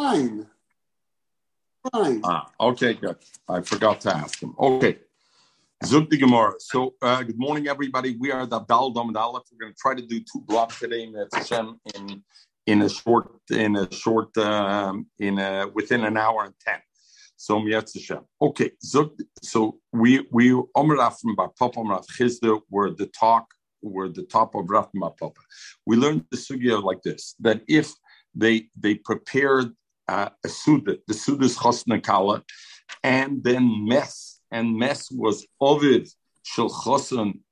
Fine. Fine. Ah, okay, good. I forgot to ask him. Okay. Zug Gemara. So, uh, good morning, everybody. We are the Abdal Dom We're going to try to do two blocks today in Hashem in in a short in a short um, in a, within an hour and ten. So Hashem. Okay. So so we we Omer from Bar Papa Omer Chizda were the talk were the top of Rav Papa. We learned the sugya like this: that if they they prepared uh, a suda, the suda is chosna kala, and then mess and mess was Ovid Shel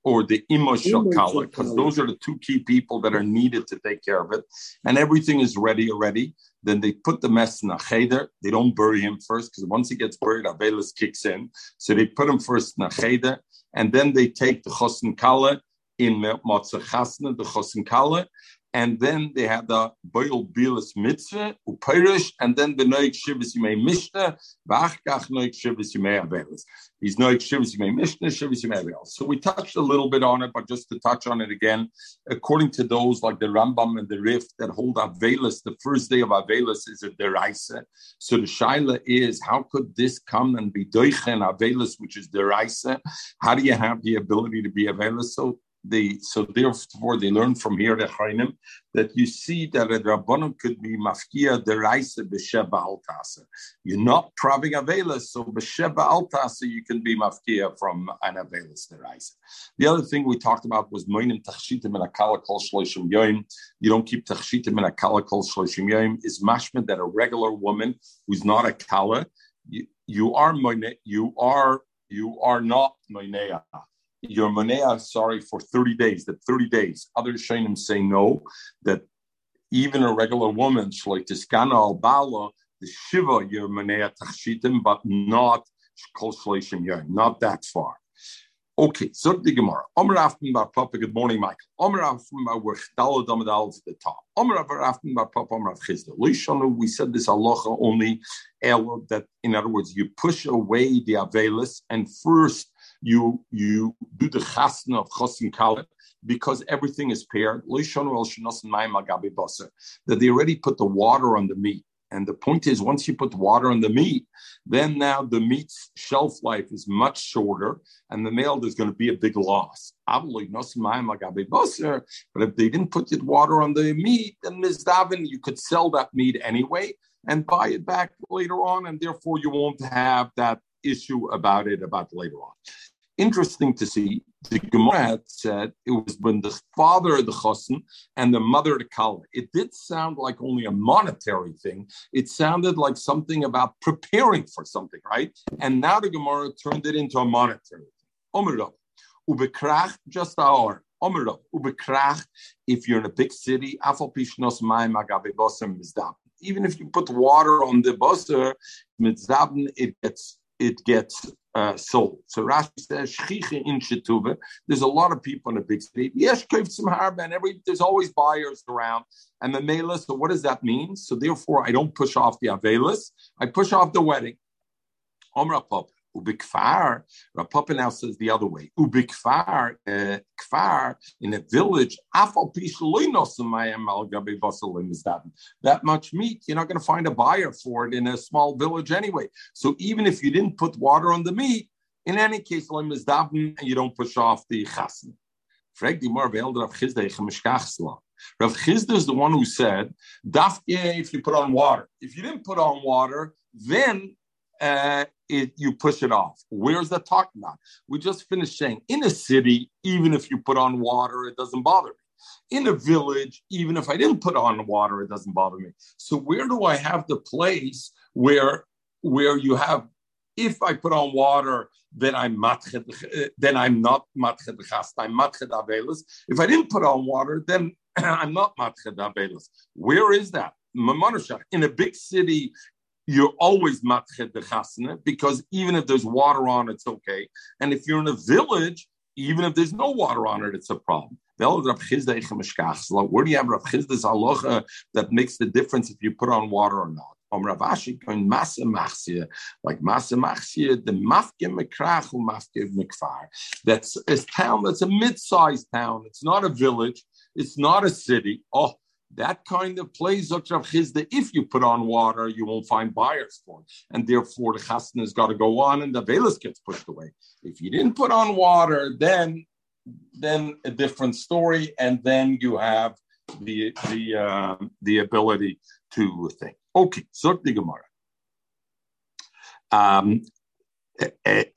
or the Imo Shel Kala, because those are the two key people that are needed to take care of it. And everything is ready already. Then they put the mess in a cheder. They don't bury him first, because once he gets buried, Avelis kicks in. So they put him first in a cheder, and then they take the Chosin Kala in Matzah Chasna, the Chosin Kala, and then they had the boil bilis mitzvah upirish, and then the noik shivas yimei mishnah, v'achkach noik shivas yimei avelis. These noik shivas yimei mishnah, shivas yimei avelis. So we touched a little bit on it, but just to touch on it again, according to those like the Rambam and the Rif that hold avelis, the first day of avelis is a deraisa. So the shaila is, how could this come and be doichen avelis, which is deraisa? How do you have the ability to be avelis? So they so therefore they learn from here the Chainim that you see that a rabbanon could be mafkia deraisa b'sheba altasa. You're not praving avelis, so b'sheba altasa you can be mafkia from an avelis deraisa. The other thing we talked about was moinim tachshitim and akala kol shloishim yoim. You don't keep tachshitim and akala kol shloishim yoim. Is mashman that a regular woman who's not a kala, you, you are you are you are not moinea your monea, sorry, for 30 days, that 30 days. Other Shainim say no, that even a regular woman, Shloitiskana al Bala, the Shiva, your monea tachshitim, but not Kol Shloishim not that far. Okay, so the Gemara. Omer aften bar Papa. Good morning, Michael. Omer aften bar Wechdala Damadal to the top. Omer aften bar Papa. Omer af. Lishanu. We said this halacha only. That in other words, you push away the avelis and first you you do the chasna of chosin kalet because everything is paired. That they already put the water on the meat. And the point is, once you put the water on the meat, then now the meat's shelf life is much shorter, and the male there's going to be a big loss. But if they didn't put the water on the meat, then Ms. Davin, you could sell that meat anyway and buy it back later on, and therefore you won't have that issue about it about later on interesting to see. The Gemara had said it was when the father of the chosin and the mother of the kala. It did sound like only a monetary thing. It sounded like something about preparing for something, right? And now the Gemara turned it into a monetary thing. Ubekrach, just our. Ubekrach, if you're in a big city, even if you put water on the busser, it gets it gets uh, sold. So Rashi says, in there's a lot of people in a big city. Yes, and every there's always buyers around. And the Mela, so what does that mean? So therefore, I don't push off the Avelis, I push off the wedding. Omra Pop. Ubikfar, Rav Papa now says the other way. Ubikfar, uh, kfar, in a village, that much meat, you're not going to find a buyer for it in a small village anyway. So even if you didn't put water on the meat, in any case, and you don't push off the chasna. Rav Chisda is the one who said, if you put on water. If you didn't put on water, then uh, it, you push it off. Where's that talking about? We just finished saying in a city, even if you put on water, it doesn't bother me. In a village, even if I didn't put on water, it doesn't bother me. So where do I have the place where where you have if I put on water, then I'm matched, then I'm not matched I'm matched avelus. If I didn't put on water, then I'm not matched avelus. Where is that? In a big city, you're always matched the chasna because even if there's water on it, it's okay. And if you're in a village, even if there's no water on it, it's a problem. Where do you have Rav Chizda's halacha that makes the difference if you put on water or not? Like masa the mafke mekrach mafke. That's a town that's a mid-sized town. It's not a village. It's not a city. Oh, That kind of plays Chizda. If you put on water, you won't find buyers for it. And therefore, the chasna has got to go on and the velas gets pushed away. If you didn't put on water, then then a different story. And then you have the the uh, the ability to think. Okay, so the Gemara. Um,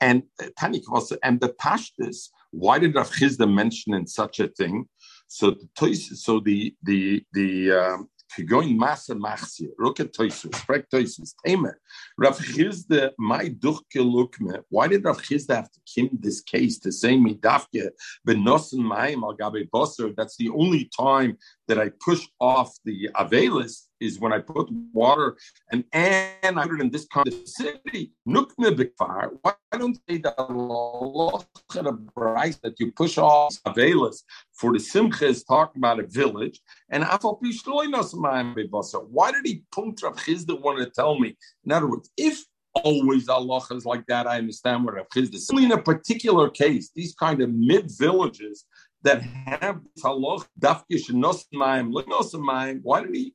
and Tani and the Pashtas, why did Rav Chizda mention in such a thing? So the so the the the um, going masa machsia. Look at Toisus, Frek Toisus, Tamer. Rav Chizda, my duchke lukme. Why did Rav Chizda have to kim this case to say me dafke benosen mayim al gabe bosser? That's the only time that I push off the avelis is when I put water and and I put it in this kind of city. Nukme bikfar. Why don't they that Allah that you push off avelis for the simcha is talking about a village and Why did he punct Rav Chizda want to tell me? In other words, if always Allah is like that, I understand what Rav Chizda is. Only in a particular case, these kind of mid villages that have halach dafkish nosmaim lenosmaim. Why did he?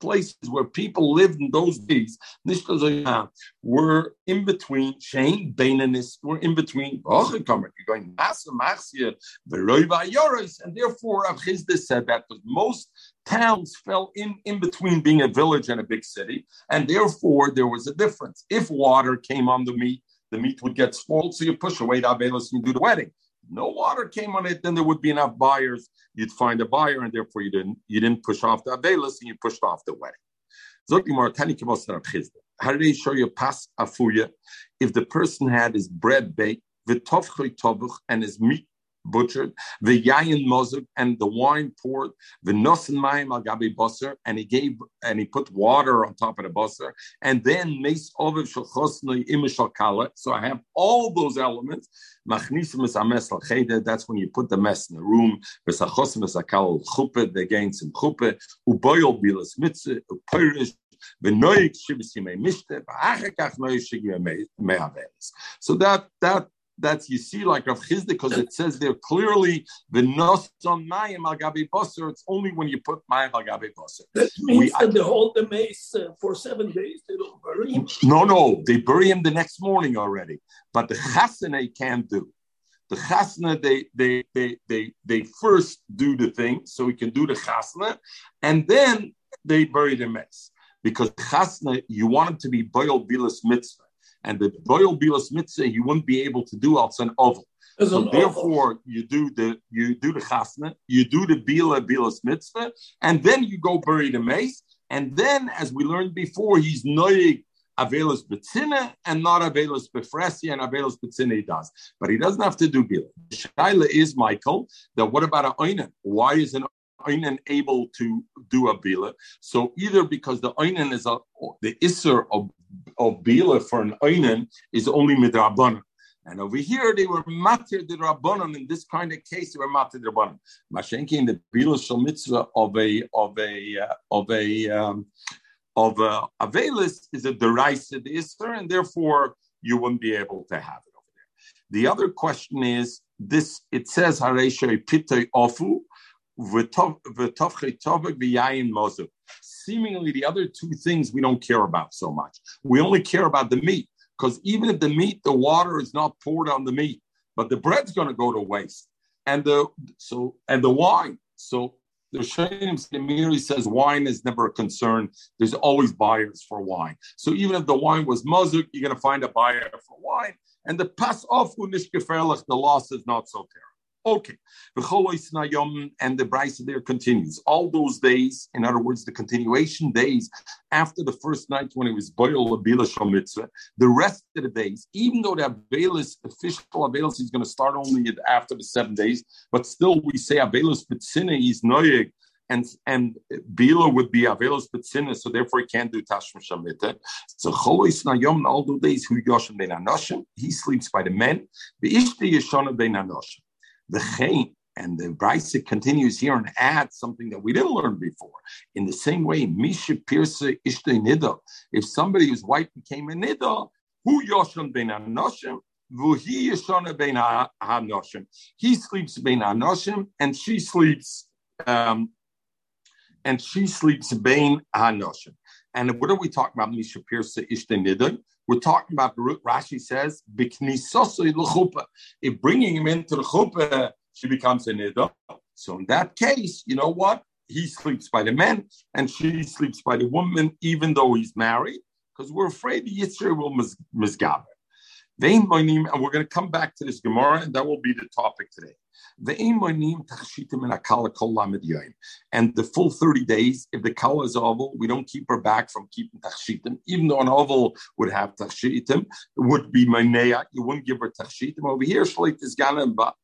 places where people lived in those days, were in between Shane Bainanis, were in between oh, you're going and therefore Avchizda said that because most towns fell in, in between being a village and a big city, and therefore there was a difference. If water came on the meat, the meat would get spoiled, so you push away the Abelis and do the wedding no water came on it, then there would be enough buyers. You'd find a buyer, and therefore you didn't you didn't push off the abelis and you pushed off the wedding. How did they show you pas afuya? If the person had his bread baked, and his meat butchered, the yayin mozuk and the wine poured, the nosen mayim al gabi boser, and he gave and he put water on top of the boser, and then meis oviv shachosnei imishal kala. So I have all those elements. That's when you put the mess in the room. They gain some chuppe. Uboyol bilas mitzvah. So that that that's you see like Rav Chizda because it says there clearly the noson mayim al gabi boser. It's only when you put mayim al gabi boser. That means we, that they hold the mace uh, for seven days. They don't bury him. No, no, they bury him the next morning already. But the chasene can't do. The chasna, they they they they they first do the thing so we can do the chasna, and then they bury the mace because chasna you want it to be boil bilas mitzvah and the boil bilas mitzvah you wouldn't be able to do outside an oval. So therefore, you do the you do the chasna, you do the bila bilas mitzvah, and then you go bury the mace. And then, as we learned before, he's noig avelus betzina and not avelus befresi and avelus betzina he does, but he doesn't have to do bila. Shaila is Michael. That what about an oinen? Why is an oinen able to do a bila? So either because the oinen is a the isser of of Bila for an Oinen is only midrabanan. And over here, they were matir the rabbanon. In this kind of case, they were matir the rabbanon. Mashenki in the bila shal mitzvah of a of a uh, of a um, of a avelis is a derisive iser, and therefore you wouldn't be able to have it over there. The other question is this: it says hareshay pitay ofu seemingly the other two things we don't care about so much. We only care about the meat because even if the meat, the water is not poured on the meat, but the bread's going to go to waste, and the so and the wine. So the Shayim Miri says wine is never a concern. There's always buyers for wine. So even if the wine was muzuk, you're going to find a buyer for wine. And the pass off the loss is not so terrible. Okay. And the Brisa there continues. All those days, in other words, the continuation days after the first night when it was Boil Abila Mitzvah, the rest of the days, even though the Abelis, official Abelis is going to start only after the seven days, but still we say Abelis Bitsina is Noyeg, and and Bila would be Avelos Betzina, so therefore he can't do Tashma Shamita. So Cholois Nayom all those days who Yoshim Ben Anoshim, he sleeps by the men. The Ishti Yeshona Ben Anoshim. The chain And the Brisa continues here and adds something that we didn't learn before. In the same way, Misha Pirsa Ishte Nida. If somebody whose wife became a Nida, who Yosham Ben Anoshim, Vuhi Yeshana Ben Hanoshim. He sleeps Ben Anoshim, and she sleeps, um, and she sleeps Ben Hanoshim. And what are we talking about, Misha Pirsa Ishte Nida? We're talking about Rashi says, If bringing him into the chuppah, she becomes a nida. So in that case, you know what? He sleeps by the men and she sleeps by the woman, even though he's married, because we're afraid the Yitzhak will And we're going to come back to this Gemara, and that will be the topic today. And the full 30 days, if the kala is oval, we don't keep her back from keeping tachshitim. Even though an oval would have tachshitim, it would be manea, you wouldn't give her tachshitim. Over here, shlit is gana and bal.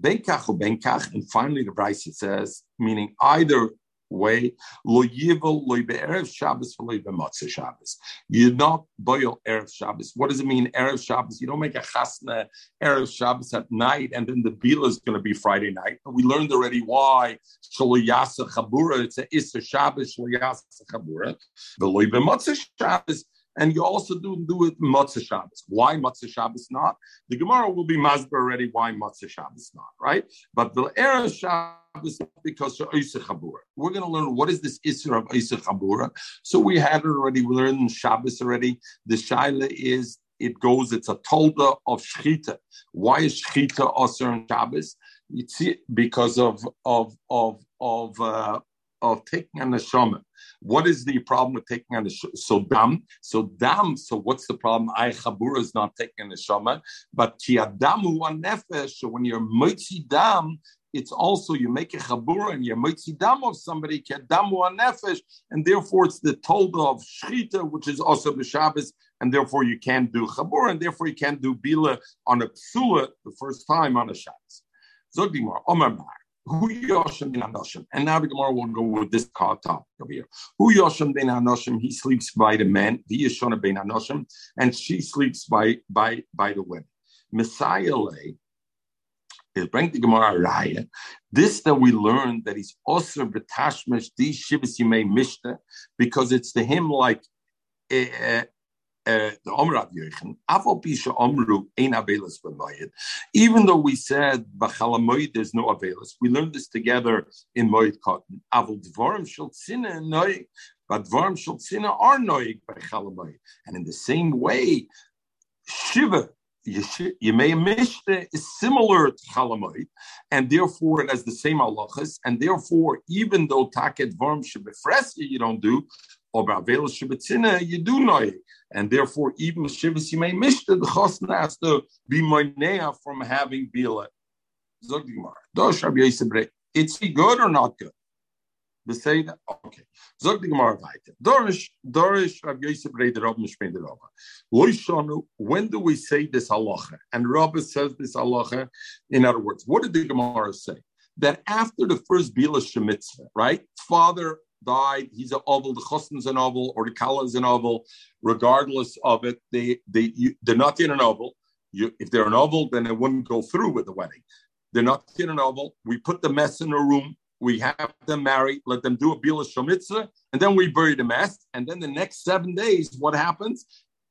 Benkach or benkach, and finally the Bryce says, meaning either way. Shabbos lo be'matzah Shabbos. You not boil erev Shabbos. What does it mean erev Shabbos? You don't make a chasna erev Shabbos at night, and then the bila is going to be Friday night. We learned already why. Shlo yasa chabura. It's a issa Shabbos shlo yasa chabura. The lo be'matzah Shabbos. And you also do do it Matzah Shabbos. Why Matzah Shabbos not? The Gemara will be Mazber already. Why Matzah Shabbos not? Right? But the Erev Shabbos because of Isa Chabura. We're going to learn what is this Isra of Isa Chabura. So we had it already. We learned Shabbos already. The Shaila is it goes. It's a tolda of shchita. Why is shchita also in Shabbos? See, because of of of of uh, of taking an neshama. What is the problem with taking on the so dam? So dam. So what's the problem? I chabura is not taking the shama, but ki adamu nefesh. So when you're mitzi dam, it's also you make a chabura and you mitzi dam of somebody ki adamu nefesh, and therefore it's the tolda of shchita, which is also the Shabbos, and therefore you can't do chabura, and therefore you can't do bila on a psula the first time on a Shabbos. Zogdimar, Omar Mar. Who Yoshim bin Anoshim? And now the Gemara will go with this topic over here. Who Yoshim bin Anoshim? He sleeps by the men. The Yeshona bin Anoshim, and she sleeps by by by the women. Messiah is bring the Gemara Raya. This that we learned that he's also betashmesh di shivas mishta because it's to him like uh, uh, Eh, the Yochanan, Afal Pisha Omru Ein B'Moyed. Even though we said B'Chalamoyed there's no Avelis, we learned this together in Moed Katan. Aval Dvorim Shel Tzina Noig, but Dvorim Shel Tzina are Noig by Chalamoyed. And in the same way, Shiva Yemei Mishte is similar to Chalamoid, and therefore it has the same halachas, and therefore even though Taket Vorm Shebefresia you don't do, or Bavel Shebetzina you do know and therefore even Shivas Yemei Mishte the Chosna has to be moinea from having Bila. Zogdimar, Dosh Rabbi he good or not good? The say that okay. Zog the Gemara weiter. Dorish, Dorish, Rav Yosef Reder Rav Mishmein der Rabba. Loishanu, when do we say this halacha? And Rabba says this halacha. In other words, what did the Gemara say? That after the first Bila Shemitzvah, right? Father died, he's an oval, the chosn's an oval, or the kala is an oval, regardless of it, they, they, you, they're not in an oval. You, if they're an oval, then it wouldn't go through with the wedding. They're not in an oval. We put the mess in a room we have them marry, let them do a bila shomitzah, and then we bury the mess. And then the next seven days, what happens?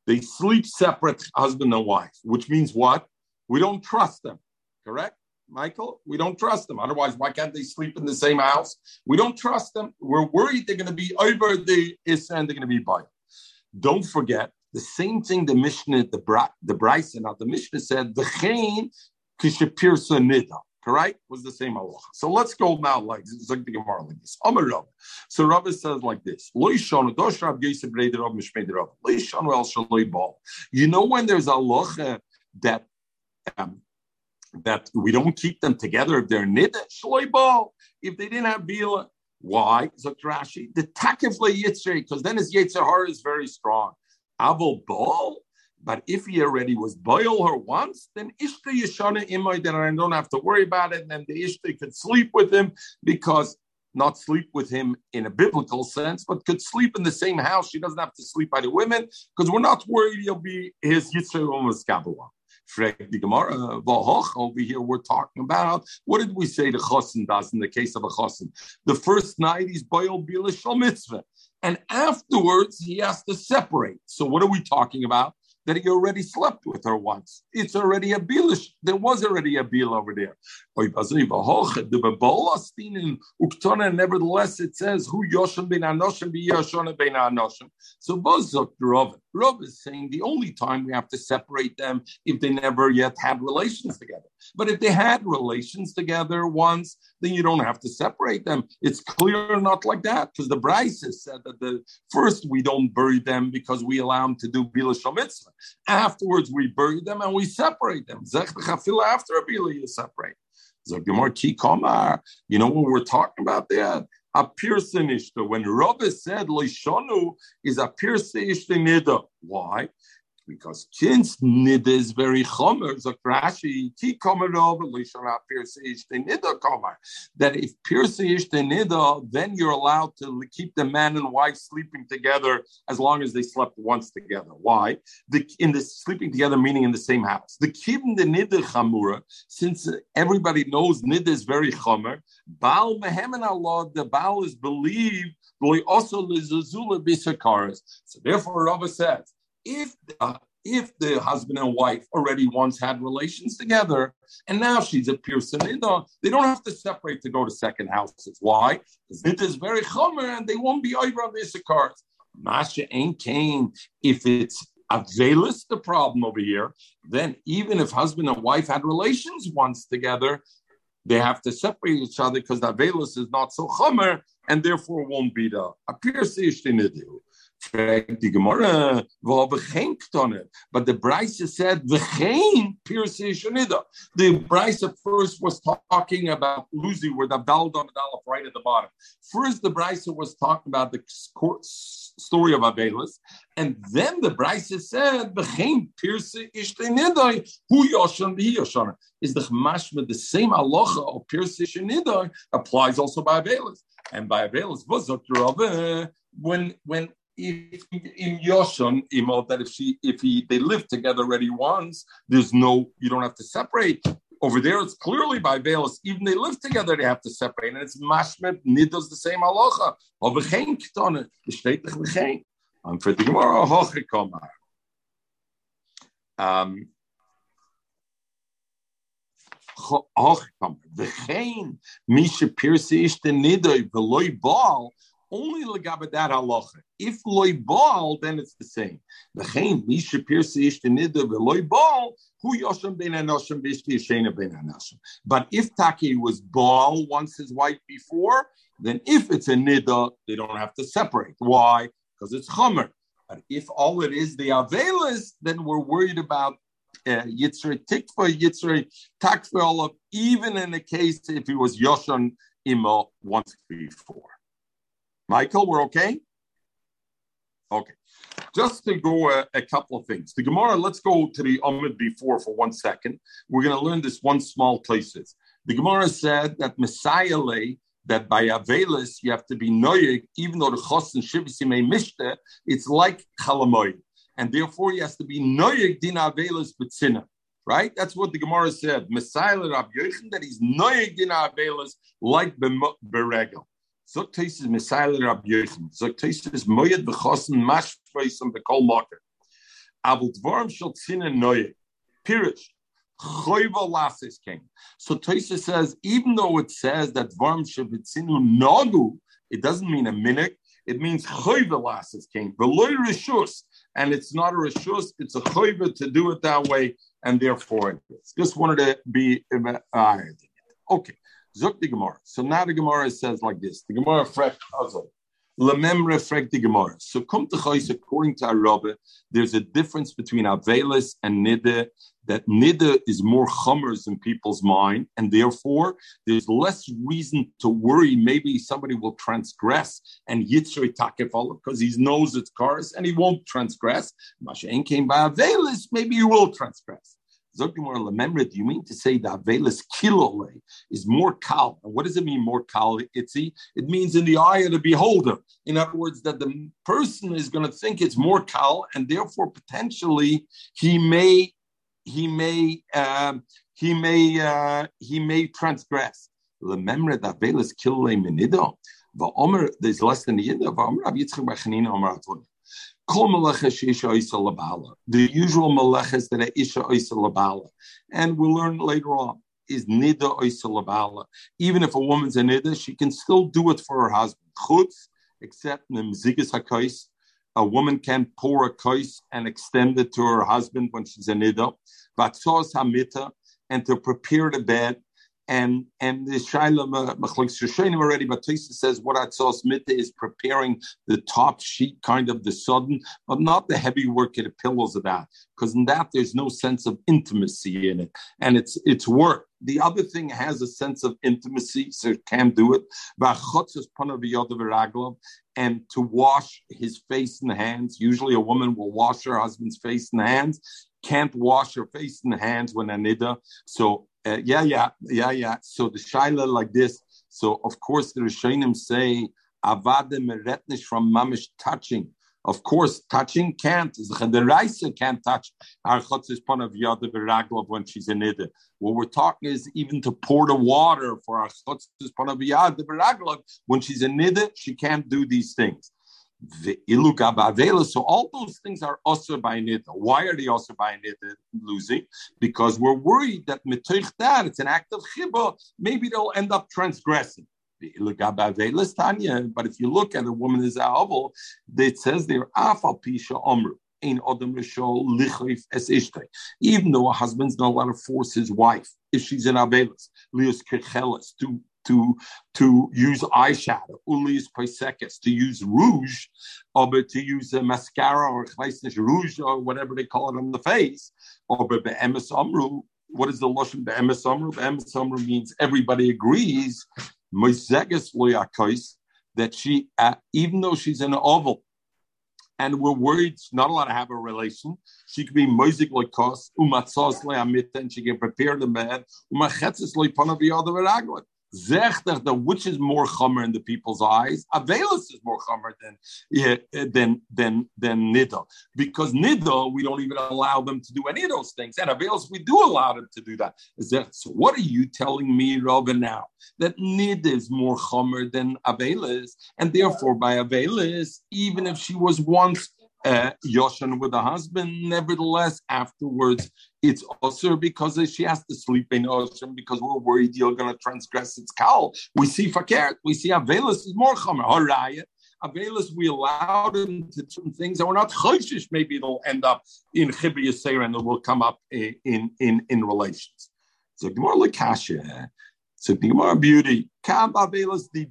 They sleep separate, husband and wife, which means what? We don't trust them, correct? Michael, we don't trust them. Otherwise, why can't they sleep in the same house? We don't trust them. We're worried they're going to be over the Issa and they're going to be by. Don't forget the same thing the Mishnah, the Bra, the Bryson, the Mishnah said, the chain kishapirsa nida correct? Was the same Allah. So let's go now like like Gemara like this. Rav. So Rav says like this. You know when there's a Allah that um, that we don't keep them together if they're nida shloibal. If they didn't have bila, why? Zakrashi the takifle yitzri because then his yitzhar is very strong. Avol ball but if he already was boil her once, then Ishta Yeshana Imoy, then I don't have to worry about it. And then the Ishta could sleep with him because not sleep with him in a biblical sense, but could sleep in the same house. She doesn't have to sleep by the women because we're not worried he'll be his Kabbalah. The over here we're talking about, what did we say the Chosin does in the case of a Chosin? The first night he's Boil Bila Mitzvah. And afterwards, he has to separate. So, what are we talking about? That he already slept with her once. It's already a bilish. There was already a bil over there. Nevertheless, it says who Yoshim ben Anoshim be Yoshona ben Anoshim. So Bozok Rav. Rav is saying the only time we have to separate them if they never yet had relations together. But if they had relations together once, then you don't have to separate them. It's clear not like that because the Bryce said that the first we don't bury them because we allow them to do bila mitzvah. Afterwards, we bury them and we separate them. After a you separate. You know what we're talking about there? A piercing When Rabbi said Lishonu is a piercing nida. Why? Because since nida is very chomer, so Rashi ki komer over lishana pierceish the nida komer. That if pierceish the nida, then you're allowed to keep the man and wife sleeping together as long as they slept once together. Why? The in the sleeping together meaning in the same house. The kibn the nida chamura, since everybody knows nida is very chomer. Baal mehemen Allah, the Baal is believed. Also, so therefore, Rabbi says, if if the husband and wife already once had relations together and now she's a they don't, they don't have to separate to go to second houses. Why? Because it is very chomer and they won't be over on this cars. Masha ain't came if it's Avelis, the problem over here, then even if husband and wife had relations once together, they have to separate each other because the Avelis is not so chomer and therefore won't be the appears Fragt die wo habe But the Bryce said, v'chein pirse The Bryce first was talking about Luzi, where the Abdal Damadalaf right at the bottom. First, the Bryce was talking about the story of Abelis, and then the Bryce said, v'chein pirse ishtenida, hu yoshon v'hi yoshon. Is the mashma the same aloha of pirse ishtenida applies also by Abelis. And by Abelis, when when if in Yoshon, that if she if he they live together already once, there's no you don't have to separate. Over there, it's clearly by Balis. Even they live together, they have to separate, and it's mashmet nidos the same halacha. Over geen state of geen. I'm for the Gemara hochikomar. Um, the chain misha pierce is the nidoi veloy ball only legabe that halacha. If loy ball, then it's the same. The chain misha pierce ish the nida veloy ball. Who yosham ben anosham bishti yeshena ben. But if Taki was ball once his wife before, then if it's a nida, they don't have to separate. Why? Because it's chomer. But if all it is the avelis, then we're worried about uh, Yitzri Tikva, Yitzri Takva, even in the case if he was Yoshon Imo once before. Michael, we're okay? Okay. Just to go a, a, couple of things. The Gemara, let's go to the Amid before for one second. We're going to learn this one small places. The Gemara said that Messiah lay that by Avelis you have to be noyig, even though the Chos and Shivisi may mishte, it's like Chalamoy. And therefore he has to be noyig din Avelis betzina. Right? That's what the Gemara said. Messiah Rabbi Yochin, that he's noyig din Avelis like beregel. Zok Taisis Messiah Rab Yochanan. Zok Taisis Moyed B'chosen Mashvoisam B'kol Moker. Avul Dvorim Shal Tzina Noye. Pirish. Choiva Lasis came. So Taisa says, even though it says that Dvorim Shavitzinu Nagu, it doesn't mean a minute. It means Choiva Lasis came. Veloy Rishus. And it's not a Rishus, it's a Choiva to do it that way. And therefore it is. Just wanted to be uh, okay. Zuk the Gemara. So now the Gemara says like this. The Gemara fresh puzzle. Lemem refrek the Gemara. So come to Chais, according to Arabe, there's a difference between Avelis and Nida, that Nida is more chumers in people's mind, and therefore there's less reason to worry maybe somebody will transgress and Yitzri Takefala because he knows it's cars and he won't transgress. Mashain came by Avelis, maybe he will transgress. Do you mean to say that Avelis kilole is more kal? What does it mean, more kal? Itzi? It means in the eye of the beholder. In other words, that the person is going to think it's more kal, and therefore potentially he may he may um, he may uh, he may transgress. Remember that Avelis kill menido. Va'omer there's less than a yid. The usual meleches that are isha oisa labala, and we'll learn later on is nida oisa labala. Even if a woman's a nida, she can still do it for her husband. Chutz, except nemzigas hakais, a woman can pour a kais and extend it to her husband when she's a nida. Vatzos hamita, and to prepare the bed and and the Shaila Machlik already, but Tisa says what Atzos Mita is preparing the top sheet, kind of the sudden, but not the heavy work of the pillows of that, because in that there's no sense of intimacy in it, and it's it's work. The other thing has a sense of intimacy, so it can do it. And to wash his face and hands. Usually, a woman will wash her husband's face and hands can't wash her face and hands when anida. So uh, yeah, yeah, yeah, yeah. So the shaila like this. So of course the Rishonim say avade meretnish from mamish touching. Of course, touching can't. The Raisa can't touch our chutzis pon of yada v'raglov when she's in ida. What we're talking is even to pour the water for our chutzis pon of yada v'raglov when she's in ida, she can't do these things. The So all those things are also by nida. Why are they also by nida uh, losing? Because we're worried that mitoich that it's an act of chiba. Maybe they'll end up transgressing. But if you look at a woman as a hovel, it says there afal pisha omru. Even though a husband's not allowed to force his wife, if she's in Avelis, Lios Kirchelis, to to to use eyeshadow, ulis paisekes, to use rouge, or to use a mascara or rouge or whatever they call it on the face, or be'emes amru. What is the lotion be'emes amru? Be'emes amru means everybody agrees. That she, uh, even though she's an oval, and we're worried she's not allowed to have a relation. She could be moizik loikos, umatzos le'amita, and she can prepare the man, umachetzis loipanav yadav Which is more chomer in the people's eyes, Avelus is more chomer than than than than Nida, because Nida we don't even allow them to do any of those things, and Avelus we do allow them to do that. So what are you telling me, Robin, now that Nida is more chomer than Avelus, and therefore by Avelus, even if she was once uh, Yoshan with a husband. Nevertheless, afterwards, it's also because she has to sleep in Ocean because we're worried you're going to transgress its cowl. We see Fakert, we see Avelis is more Chomer. Harayat. Avelis, we allow him to certain things that we're not choishish. Maybe it'll end up in Chibri Yisera and it will come up in, in, in, relations. So Gemara Lakasha. So Gemara Beauty. Kam Avelis the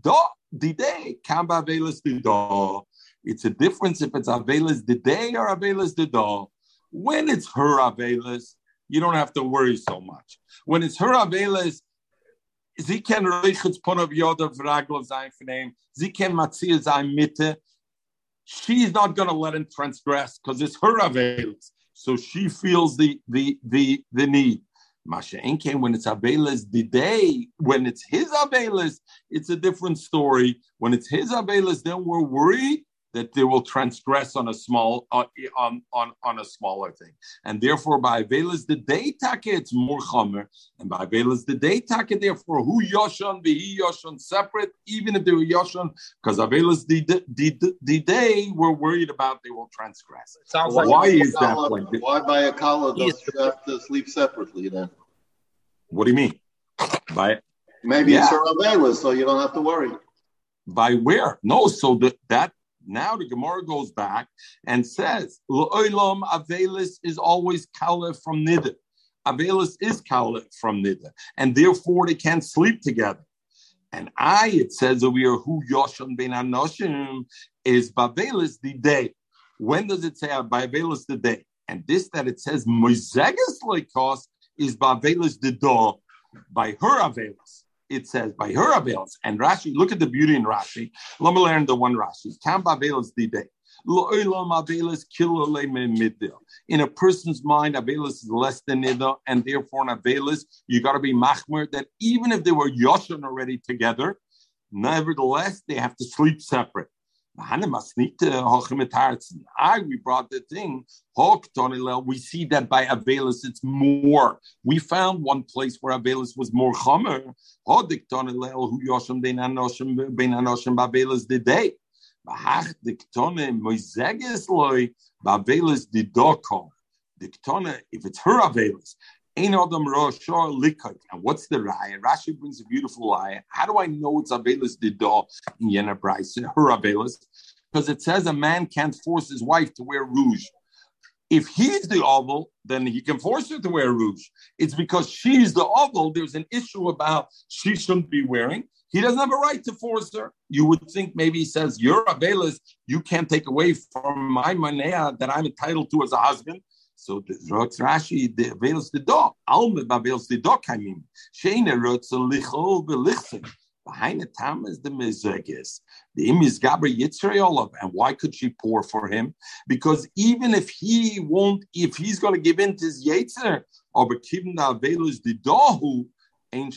the day. Kam Avelis the it's a difference if it's Avelis the day or Avelis dog. When it's her Avelis, you don't have to worry so much. When it's her Avelis, sie can reichets pon of yoda can matzia mitte. She's not going to let him transgress because it's her Avelis. So she feels the the the the need. Masha when it's Avelis the day, when it's his Avelis, it's a different story. When it's his Avelis, then we're worried that they will transgress on a small uh, on, on on a smaller thing, and therefore by velas the day take it's more chomer, and by velas the day take therefore who yoshan be he yoshan separate, even if they were yoshan, because avelas the the the day we're worried about they will transgress. Sounds why like is that like Why by a collar does you have to sleep separately then? What do you mean? By maybe yeah. it's her avelas, so you don't have to worry. By where? No, so the, that now the Gemara goes back and says, L'olam Avelis is always Kala from Nida. Avelis is Kala from Nida. And therefore they can't sleep together. And I, it says over here, who Yoshon ben Anoshim is Bavelis the day. When does it say Bavelis the day? And this that it says Moisegas Loikos is Bavelis the door by her Avelis it says by her avails. And Rashi, look at the beauty in Rashi. Let me learn the one Rashi. Kamba avails the day. In a person's mind, Avelis is less than Nida, and therefore an Avelis, you got to be Machmer that even if they were Yoshan already together, nevertheless, they have to sleep separate. We brought the thing. We see that by Avelis it's more. We found one place where Avelis was more chomer. If it's her Avelis, and what's the raya? Rashi brings a beautiful raya. How do I know it's Avelis Didah in Yena Bryce, her Avelis? Because it says a man can't force his wife to wear rouge. If he's the oval, then he can force her to wear rouge. It's because she's the oval. There's an issue about she shouldn't be wearing. He doesn't have a right to force her. You would think maybe he says, You're a Avelis, you can't take away from my manea that I'm entitled to as a husband. So the Rotz Rashi the veils the dog. Alme veils the dog. I mean, Shane Rotz lichol belichsen. Behind the time is the mizegis. The im is Gabri Yitzrayolov. And why could she pour for him? Because even if he won't, if he's going to give in to his Yetzer, or Bekivna Avelus the Dahu, ain't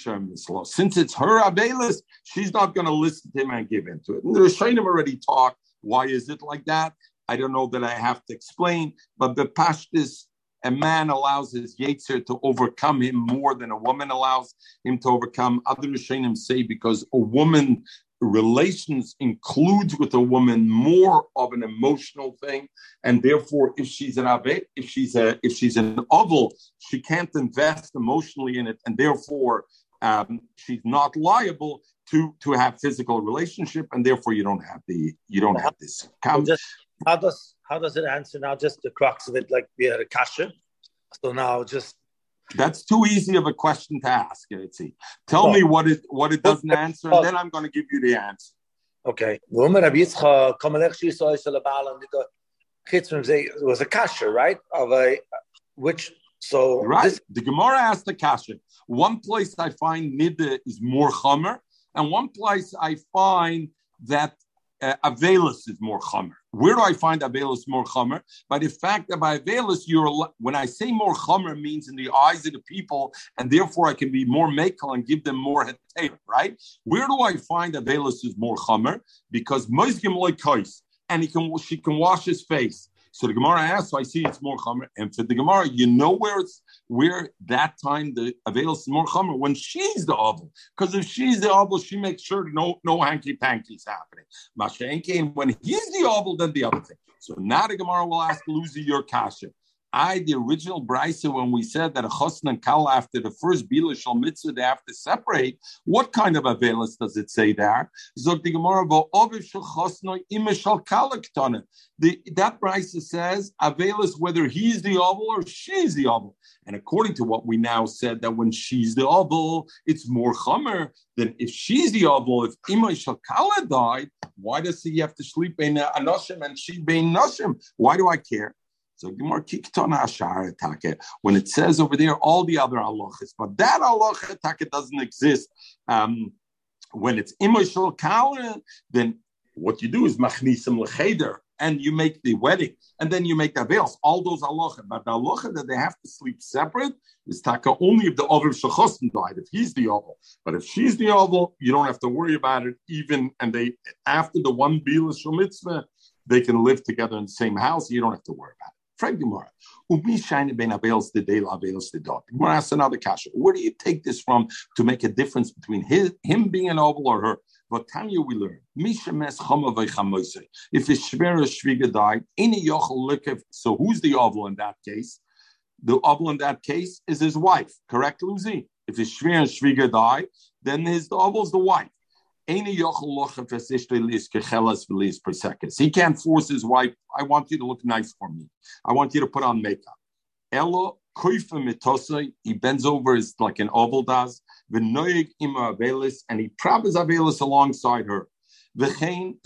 law. Since it's her Avelis, she's not going to listen to him and give in to it. And the Rishonim already talked. Why is it like that? I don't know that I have to explain, but the pashtis, a man allows his yetzer to overcome him more than a woman allows him to overcome. Other Rishonim say because a woman relations includes with a woman more of an emotional thing, and therefore, if she's an ave, if she's a if she's an oval, she can't invest emotionally in it, and therefore um, she's not liable to to have physical relationship, and therefore you don't have the you don't have this. Just, how does how does it answer now? Just the crux of it, like we had a kasha. So now just that's too easy of a question to ask. Itzi. Tell me what it what it doesn't answer, and then I'm going to give you the answer. Okay. It was a kasha, right? Of a which so right. This, the Gemara asked the kasha. One place I find nida is more chomer, and one place I find that uh, Avelis is more chomer. Where do I find Avelis more chomer? By the fact that by Avelis, you're when I say more chomer means in the eyes of the people, and therefore I can be more makel and give them more heter, right? Where do I find Avelis is more chomer? Because moizgim loy and he can she can wash his face. So the Gemara asks, so I see it's more chomer. And for the Gemara, you know where it's where that time the avails is more chomer when she's the oval. Because if she's the oval, she makes sure no no hanky panky's happening. Mashenke, and when he's the oval, then the other thing. So now the Gemara will ask Lucy your kasha. I, the original Brisa, when we said that a chosn and kal after the first bila shal mitzvah, they have to separate. What kind of availus does it say there? Zog the Gemara shal. That Brisa says availus whether he's the oval or she's the oval. And according to what we now said, that when she's the oval, it's more chomer than if she's the oval. If ima shal died, why does he have to sleep in a noshim and she being noshim? Why do I care? So Kiktona Ashar when it says over there all the other halachas, but that halacha doesn't exist. Um, when it's imashal kala, then what you do is machnisim lecheder, and you make the wedding, and then you make the veils. All those halacha, but the halacha that they have to sleep separate is taka only if the over shechosten died, if he's the oval. But if she's the oval, you don't have to worry about it. Even and they after the one bilas mitzvah, they can live together in the same house. You don't have to worry about it. Frank Gemara. Umi shine ben avels the day avels the dog. Gemara asks another kasha. Where do you take this from to make a difference between his, him being an oval or her? What Tanya we learn? If his shvera shviga died, any yochel likev. So who's the oval in that case? The oval in that case is his wife. Correct, Lucy? If his shvera shviga died, then his the is the wife. He can't force his wife, I want you to look nice for me. I want you to put on makeup. Elo he bends over as like an oval does. And he props avelis alongside her. The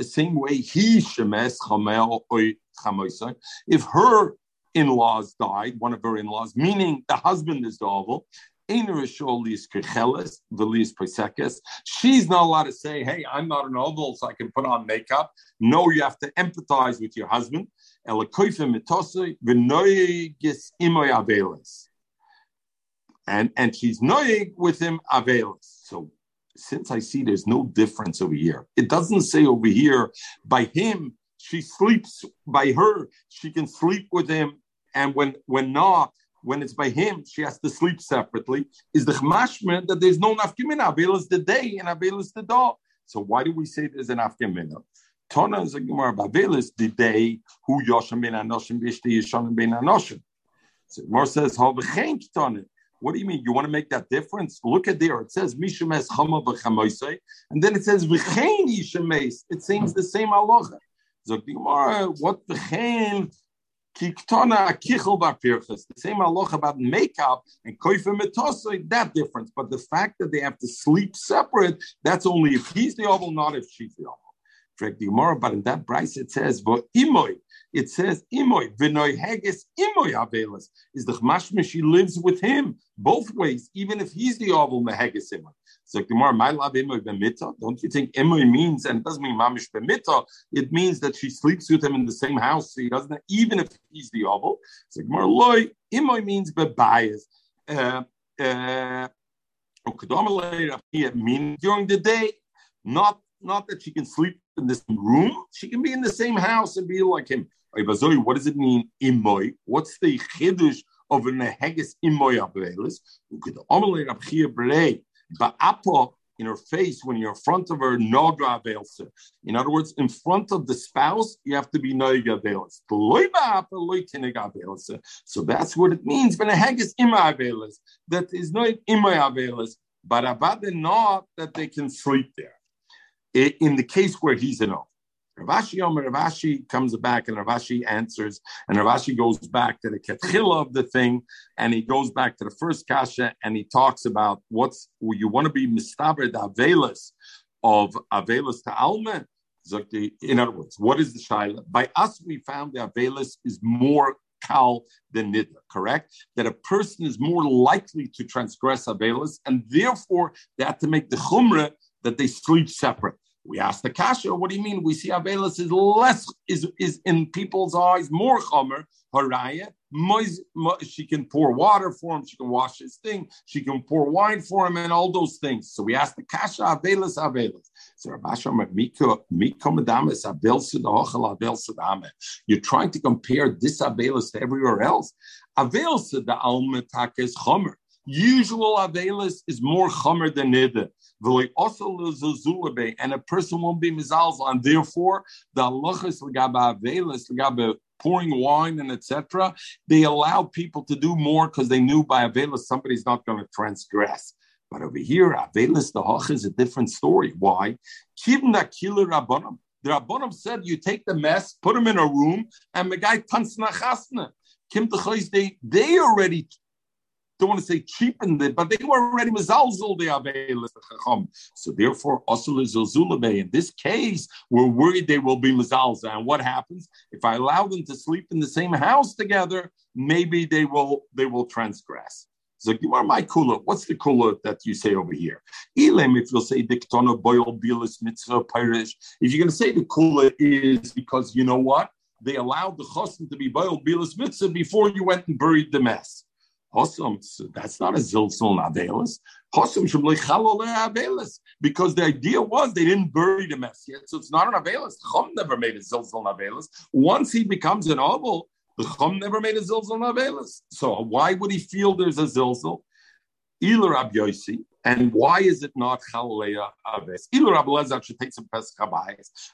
same way he shemes chamel oy. If her in-laws died, one of her in-laws, meaning the husband is the oval, She's not allowed to say, hey, I'm not an oval, so I can put on makeup. No, you have to empathize with your husband. And, and she's noyig with him. So since I see there's no difference over here, it doesn't say over here by him she sleeps by her, she can sleep with him, and when when not, when it's by him, she has to sleep separately. Is the chmashman that there's no nafkimina? Avel is the day and Avel is the dog. So why do we say there's an nafkimina? Tona is a gemara. Avel is the day who yoshim ben anoshim vishti yishonim ben anoshim. So Mar says, What do you mean? You want to make that difference? Look at there. It says Mishemes Chama v'chamoisei, and then it says V'chein Yishemes. It seems the same halacha. So Gemara, what V'chein Kiktona Kichel Bapirchas. The same halacha about makeup and koifa metosoi. That difference, but the fact that they have to sleep separate, that's only if he's the oval, not if she's the oval. Correct the Gemara, but in that price it says imoy. It says imoy v'noy heges imoy avelas is the chmashme she lives with him both ways, even if he's the oval meheges imoy. So Gemara, my love imoy b'mita. Don't you think imoy means and it doesn't mean mamish b'mita? It means that she sleeps with him in the same house. So he doesn't even if he's the oval. So Gemara loy imoy means bebayas. Uh, uh, during the day, not not that she can sleep in the same room. She can be in the same house and be like him. What does it mean, imoy? What's the chiddush of an heges imoy abelis? Ba'apo in her face when you're in front of her, noga avelsa. In other words, in front of the spouse, you have to be noga avelsa. So that's what it means. When a heges ima avelis, that is no ima avelis, but abade not that they can sleep there in the case where he's an oath. Rav Ashi Omer Rav Ashi comes back and Rav Ashi answers, and Rav Ashi goes back to the ketchila of the thing, and he goes back to the first kasha, and he talks about what's you want to be mistaber the avelis of avelis to alma. In other words, what is the shaila? By us, we found the avelis is more kal than nidra, correct? That a person is more likely to transgress avelis, and therefore they have to make the chumrah that they sleep separate. We ask the kasha, what do you mean? We see Avelis is less, is, is in people's eyes more chomer, haraya. She can pour water for him, she can wash his thing, she can pour wine for him, and all those things. So we ask the kasha, Avelis, Avelis. So You're trying to compare this Avelis to everywhere else. Avelis, the Almatak is chomer. Usual Avelis is more chomer than Nida and a person won't be mizalzel, and therefore the halachas legabe avelis legabe pouring wine and etc. They allow people to do more because they knew by avelis somebody's not going to transgress. But over here, avelis the hach is a different story. Why? Kibna killer rabbanim. The rabbanim said you take the mess, put them in a room, and the guy tans nachasna. Kim they they already don't want to say cheapened it, but they were already mizalzul the avelis chacham. So therefore, also in this case, we're worried they will be mizalza. And what happens if I allow them to sleep in the same house together? Maybe they will they will transgress. So you are my kula. What's the kula that you say over here? Elim, if you'll say diktona boil bilis mitzvah pirish. If you're going to say the kula is because you know what they allowed the chosin to be boil bilis mitzvah before you went and buried the mess. Hossam, that's not a zilzal navelis. Hossam avelis because the idea was they didn't bury the mess yet, so it's not an avelis. Chum never made a zilzal navelis. Once he becomes an oval, the Chum never made a zilzal navelis. So why would he feel there's a zilzal? Ilar Abyosi, and why is it not Chaleya Aves? Take some.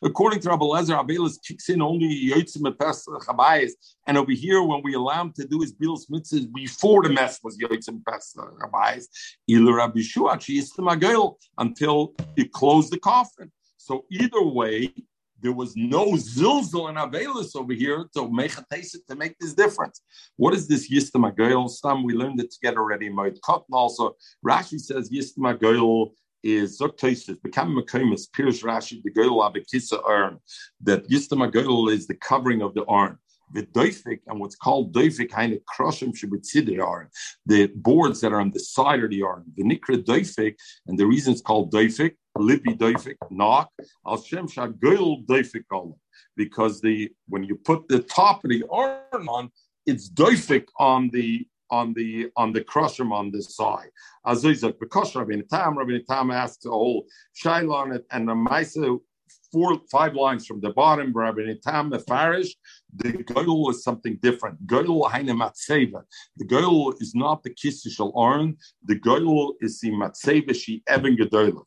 According to Abelezer, Abelis kicks in only Yotzim Pesach Habayis. And over here, when we allow him to do his Bilas Mitzvahs before the mess was Yotzim Pesach Habayis, Ilar Abishua, she is the until you close the coffin. So either way, there was no zilzal and avelis over here to make to make this difference. What is this yistam agoyel? Some we learned it together already in Moed also. Rashi says yistam agoyel is zoktosis become makomis pirush Rashi the goyel abekisa urn that yistam agoyel is the covering of the urn the doifik and what's called doifik kind of crushim the yarn, the boards that are on the side of the yarn, the nikra doifik, and the reason it's called doifik Lipi doifik knock al shem shagil doifik because the when you put the top of the arm on, it's doifik on the on the on the crushim on this side. Azizak because Rabbi Tam, Rabbi Tam asks a whole on it, and the Maisa four five lines from the bottom, Rabbi Tam the Farish, the goal is something different. Goal haine matseva. The goal is not the kissishal arn. The goal is the matseva she even gedolah.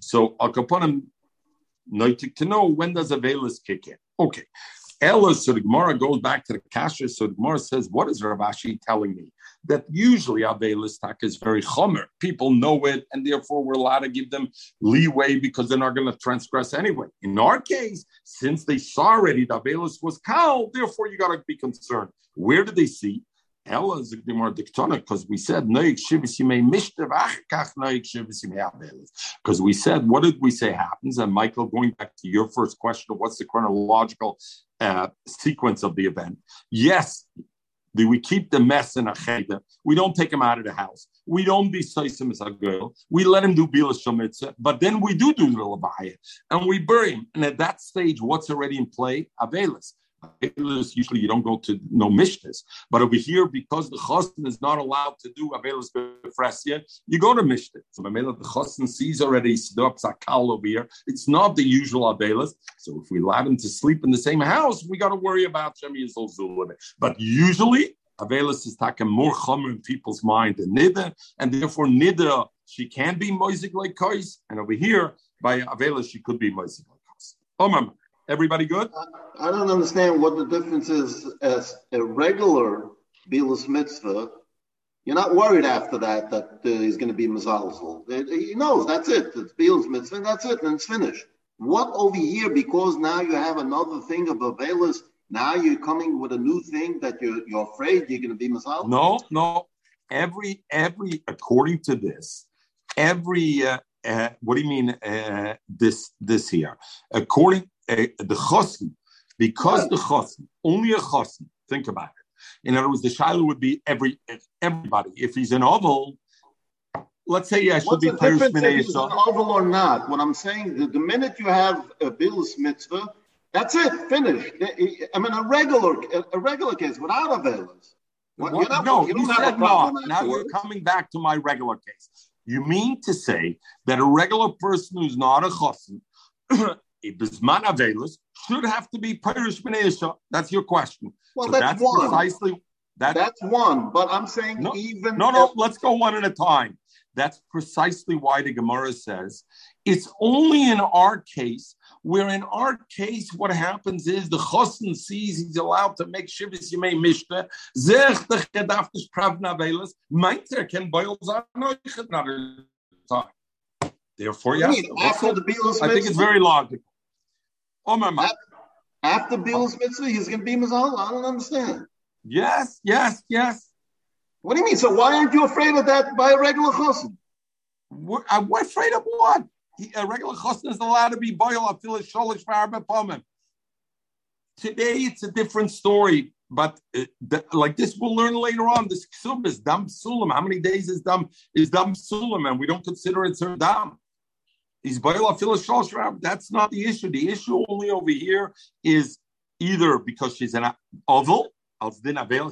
So Al Kaponim noitik to know when does Avelis kick in. Okay. Ella, so the Gemara goes back to the Kasha. So the Gemara says, What is Rav Ashi telling me? That usually Avelis Tak is very chomer. People know it, and therefore we're allowed to give them leeway because they're not going to transgress anyway. In our case, since they saw already that Avelis was Kal, therefore you got to be concerned. Where did they see? Ella is more diktonic because we said noik shivisimei mishter achkach noik. Because we said, what did we say happens? And Michael, going back to your first question, of what's the chronological uh, sequence of the event? Yes, do we keep the mess in a cheder? We don't take him out of the house. We don't be soisim as a girl. We let him do bila shomitzah, but then we do do the labaya and we bury him. And at that stage, what's already in play? Avelis. Avelus, usually you don't go to no mishnas. But over here, because the chosn is not allowed to do Avelus befresia, you go to mishnas. So the chosn sees already Sakal over here. It's not the usual Avelus. So if we allow him to sleep in the same house, we got to worry about Shemi Yisrael But usually, Avelus is taking more chomer in people's mind than Nida, and therefore Nida, she can be moizik like Kais, and over here, by Avelus, she could be moizik like Kais. Omar. Everybody good? I, I don't understand what the difference is as a regular Bilas mitzvah. You're not worried after that that uh, he's going to be Mazalzel. He knows that's it. It's Bilas mitzvah, that's it, and it's finished. What over here, because now you have another thing of Avelis, now you're coming with a new thing that you're, you're afraid you're going to be Mazal? No, no. Every, every, according to this, every, uh, uh, what do you mean uh, this this here? According the chosn, because the chosn, only a chosn, think about it. In other words, the shiloh would be every everybody. If he's an oval, let's say yeah, should be Parish if he's an oval or not. What I'm saying, the, the minute you have a bilus mitzvah, that's it, finished. I mean, a regular a regular case without a bilus. What, no, you, you said no. Now you're coming back to my regular case. You mean to say that a regular person who's not a chosin Bisman Avelis should have to be Pirish B'neisha. That's your question. Well, so that's, that's one. precisely that, That's one. But I'm saying no, even no, no. If, let's go one at a time. That's precisely why the Gemara says it's only in our case where in our case what happens is the chosin sees he's allowed to make shivas yimei mishta zech the chedaftish pravna velas meinter can boil another time. Therefore, yeah. After the Beatles I think it's very logical. Oh my God. After Beatles mitzvah, he's going to be Mazal. I don't understand. Yes, yes, yes. What do you mean? So why aren't you afraid of that by a regular chosin? What, I'm afraid of what? He, a regular chosin is allowed to be boil afil sholish for Today it's a different story, but uh, the, like this we'll learn later on. This ksub is dam sulam. How many days is dam is dam sulam, and we don't consider it dam. He's That's not the issue. The issue only over here is either because she's an oval,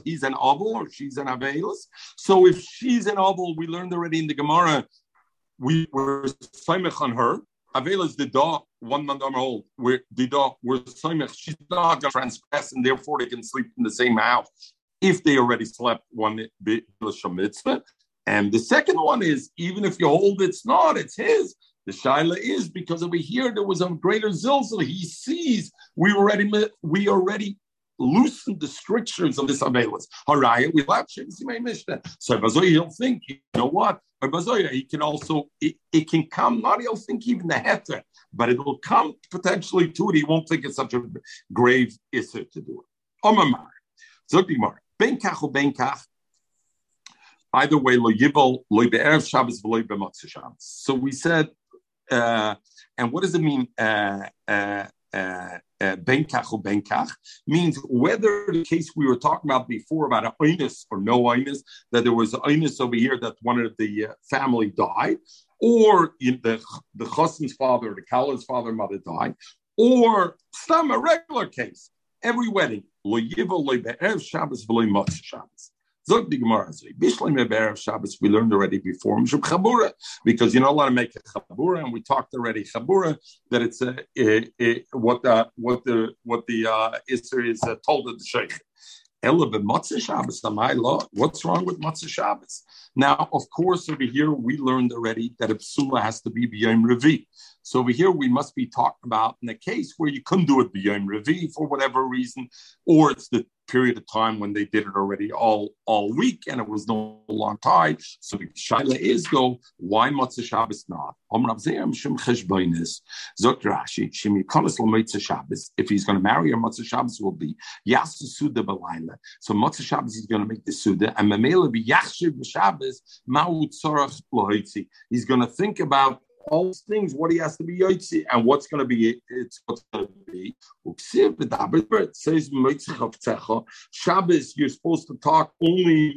he's an oval, or she's an avelis. So if she's an oval, we learned already in the Gemara, we were saimech on her. Avelis the dog one month old. Where the dog were saimech. She's not going to transgress, and therefore they can sleep in the same house if they already slept one mitzvah. And the second one is even if you hold it's not, it's his. The shaila is because over here there was a greater zilzal. He sees we already we already loosened the strictures of this abelis. Haraya, we left Mishnah. So Bazoya, he'll think, you know what? Bazoya, he can also it, it, can come. Not he'll think even the heter, but it will come potentially to it. He won't think it's such a grave issue to do it. Omamar, Zogdimar, Benkach or Benkach. Either way, lo yibol, lo be'erev Shabbos, lo be'motzah Shabbos. So we said and what does it mean? Uh, uh, uh, uh, benkach or benkach means whether the case we were talking about before about an oinus or no oinus, that there was oinus over here that one of the uh, family died, or the the chassan's father, the Kala's father, mother died, or some a regular case. Every wedding, lo yiva lo be'erev Shabbos v'lo Shabbos. Zog the Gemara Bishleim Shabbos, we learned already before Chabura, because you're not allowed to make a Chabura, and we talked already Chabura that it's a, a, a, what the what the what the uh, is uh, told of the Sheikh. Shabbos, What's wrong with Matzah Shabbos? Now, of course, over here we learned already that a psula has to be b'yom revi. So over here we must be talking about in a case where you couldn't do it b'yom revi for whatever reason, or it's the period of time when they did it already all all week and it was no long time. So the shaila is go why matzah Shabbos not? If he's going to marry her, matzah Shabbos will be. So matzah Shabbos he's going to make the suda and memela be yachshiv Shabbos. He's going to think about all things, what he has to be yotzi, and what's going to be it's what's going to be. Shabbos, you're supposed to talk only.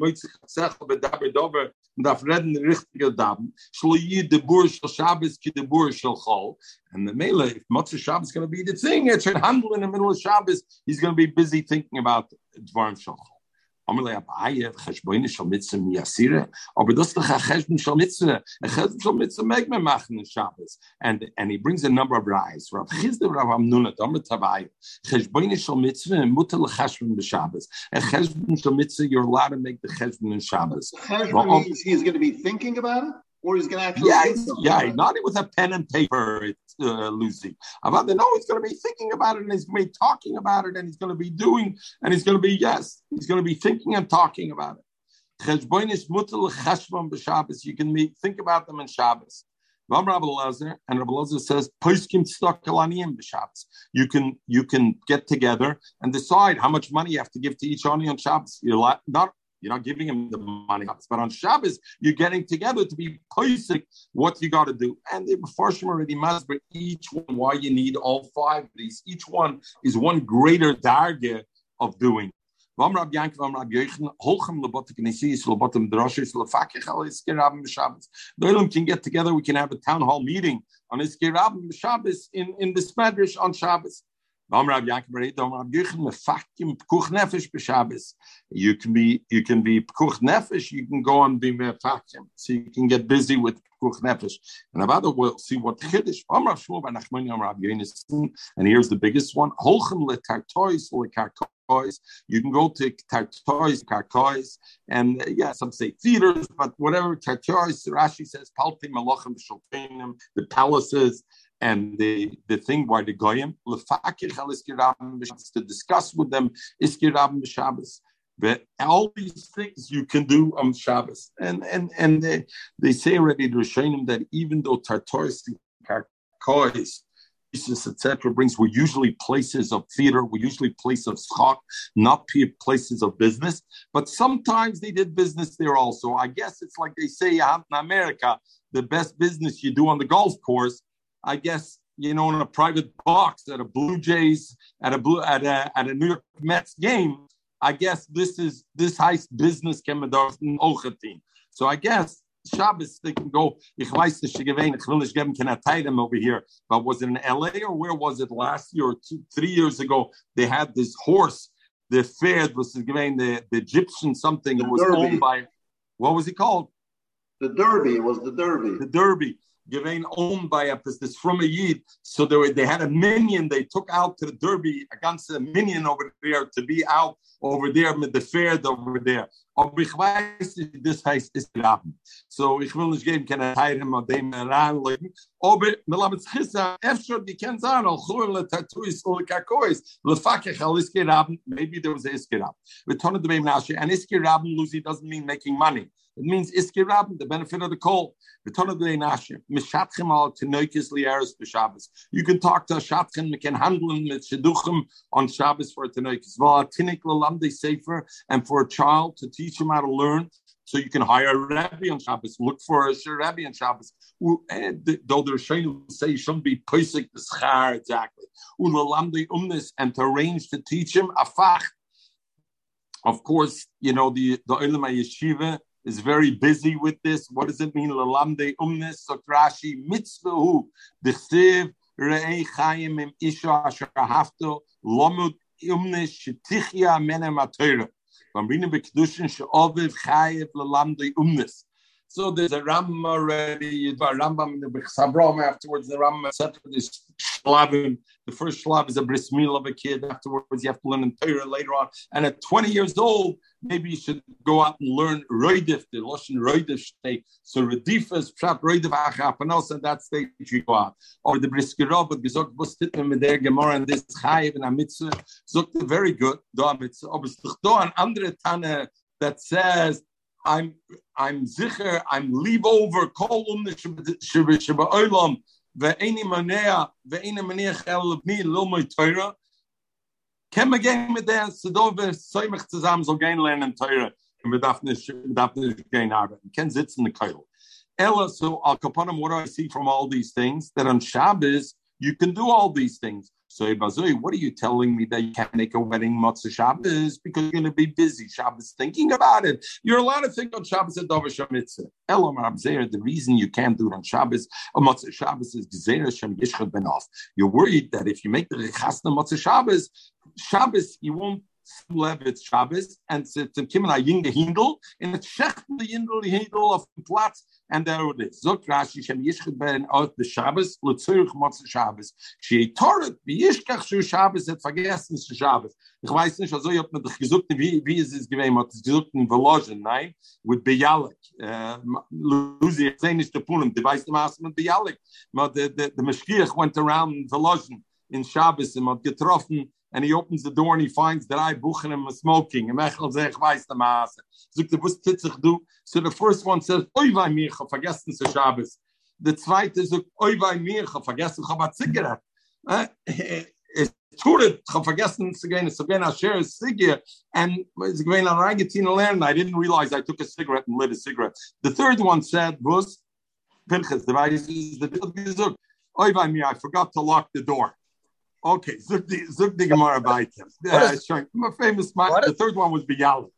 And the Mele, if Motzei Shabbos is going to be the thing, it should handle in the middle of Shabbos. He's going to be busy thinking about Dvarim shel Aber das doch a Cheshbon shel Mitzvah. A Cheshbon shel Mitzvah meg me machen in Shabbos. And, and he brings a number of rise. Rav Chizde Rav Amnuna, Domer Tavaye. Cheshboine shel Mitzvah and mutter lecheshbon b'Shabbos. A Cheshbon shel Mitzvah, you're allowed to make the Cheshbon in Shabbos. Cheshbon means he's going to be thinking about it? Or he's going to actually. Yeah, yeah, not it with a pen and paper, It's uh, Lucy. About the no, he's going to be thinking about it and he's going to be talking about it and he's going to be doing and he's going to be yes, he's going to be thinking and talking about it. You can think about them in Shabbos. And Rabbi says, You can you can get together and decide how much money you have to give to each oni on Shabbos. You're not you're not giving him the money, but on Shabbos you're getting together to be basic what you got to do. And the Farshim already masber each one why you need all five of these. Each one is one greater darge of doing. The Can get together. We can have a town hall meeting on Iskir Shabbos in in the Smedrish on Shabbos. You can be you can be pekuch nefesh. You can go and be mefakim, so you can get busy with pekuch nefesh. And about it, we'll see what chiddush. And here's the biggest one: holchem letartois lekarkois. You can go to tartois, karkois, and uh, yeah, some say theaters, but whatever tartois. Rashi says palti malachim the palaces and the, the thing why the goyim to discuss with them iskirabim Shabbos. But all these things you can do on Shabbos, and and and they, they say already the Rishonim that even though Tartaris and Karkois etc. brings were usually places of theater, were usually places of schach, not places of business. But sometimes they did business there also. I guess it's like they say in America, the best business you do on the golf course I guess you know, in a private box at a Blue Jays at a blue at a at a New York Mets game. I guess this is this heist business team. So I guess Shabbos they can go. Ich weiß nicht, ich will nicht geben, can I tie them over here? But was it in LA or where was it last year or two, three years ago? They had this horse, the fair was given the, the Egyptian something. The it was Derby. owned by what was he called? The Derby It was the Derby. The Derby. Given owned by a this from a Yid. So they, were, they had a minion they took out to the Derby against a minion over there to be out over there with the fair over there. Aber ich weiß, das heißt, ist Raben. So, ich will nicht geben, kann er heiren an dem heranlegen. Aber, mir lassen es chissa, öfter, die kennen sagen, al churen le tatuis, le kakois, le fakech al iske maybe there was a iske Raben. We turn it Nashi, and iske Raben, Lucy, doesn't mean making money. It means iske Raben, the benefit of the call. We turn it to Beim Nashi, mishatchem al tenoikis lieres b'Shabbos. You can talk to a shatchem, we can handle him with sheduchem on Shabbos for a tenoikis. Well, a tinik lelamde sefer, and for a child to teach teach him how to learn. So you can hire a rabbi on Shabbos, look for a rabbi on Shabbos. And eh, though the Rishonim say you shouldn't be pesik the schar exactly. Ulalamdi umnis and to arrange to teach him afach. Of course, you know the the Ulama Yeshiva is very busy with this. What does it mean? Lalamde umnis sotrashi mitzvahu dechsev re'ei chayim im isha asher hafto lomud umne shtichia menem atayra. man bin in bekdushin she ovel khayef le lamde umnes So there's a Ram already, you do a Rambam in the Sabram afterwards, the Ram etc. This Shlavim, the first Shlav is a bris milah of a kid. Afterwards, you have to learn in Torah later on. And at 20 years old, maybe you should go out and learn Roidif, the Lashon Roidif state. So Redifas, Pshat Roidif Achapanos, and that stage you go out. Or the Briskirov, but gesagt, was titten mit der Gemara and this Chayiv and Amitzah, sagt very good, da Amitzah. Doch da an andere Tanne that says, I'm I'm zicher, I'm leave over kol um the sheba olam ve'eni manea ve'eni manea chel mi lo moi teura. Kem again mit der Sedove soimich zusammen so gehen lernen teure und wir darf nicht, wir darf gehen arbeiten. Ken sitzen in the keil. Ella, so al kaponim, what do I see from all these things? That on Shabbos, you can do all these things. So, Bazui, what are you telling me that you can't make a wedding Motzah Shabbos because you're going to be busy Shabbos thinking about it? You're allowed to think on Shabbos at Dover Shemitzah. Elam Rabzeir, the reason you can't do it on Shabbos, on Motzah Shabbos is Gezer Shem Yishchad Ben Off. You're worried that if you make the Rechasna Motzah Shabbos, Shabbos, you won't Levitz Shabbos, and a Kimana Yinge Hindel, and it's Shechten the Yindel Hindel of Platz, and there it is. Zok Rashi, Shem Yishchet Ben out the Shabbos, Lutzurich Motz Shabbos. She Torah, Yishkach Shu Shabbos, hat vergessen zu Shabbos. Ich weiß nicht, also ich habe mir gesagt, wie, wie ist es gewesen, hat es gesagt in Velogen, nein, with Bialik. Lucy, ich sehe nicht der Punem, die weiß die Maße mit Bialik. The, the, Meshkiach went around in in Shabbos and hat getroffen and he opens the door and he finds that I buchen him smoking. So the first one says, oi vay mir, ich vergessen zu Shabbos. The zweite sagt, oi vay mir, ich vergessen, hab a Zigaret. Äh, äh, es tut it, ich hab vergessen zu gehen, es gehen a share a cigarette, and it's going on Argentina land, I didn't realize I took a cigarette and lit a cigarette. The third one said, was, Pinchas, the vice is the oi vay mir, I forgot to lock the door. Okay, Zuk the Gemara Baitim. I'm a famous man. The third one was Bialik.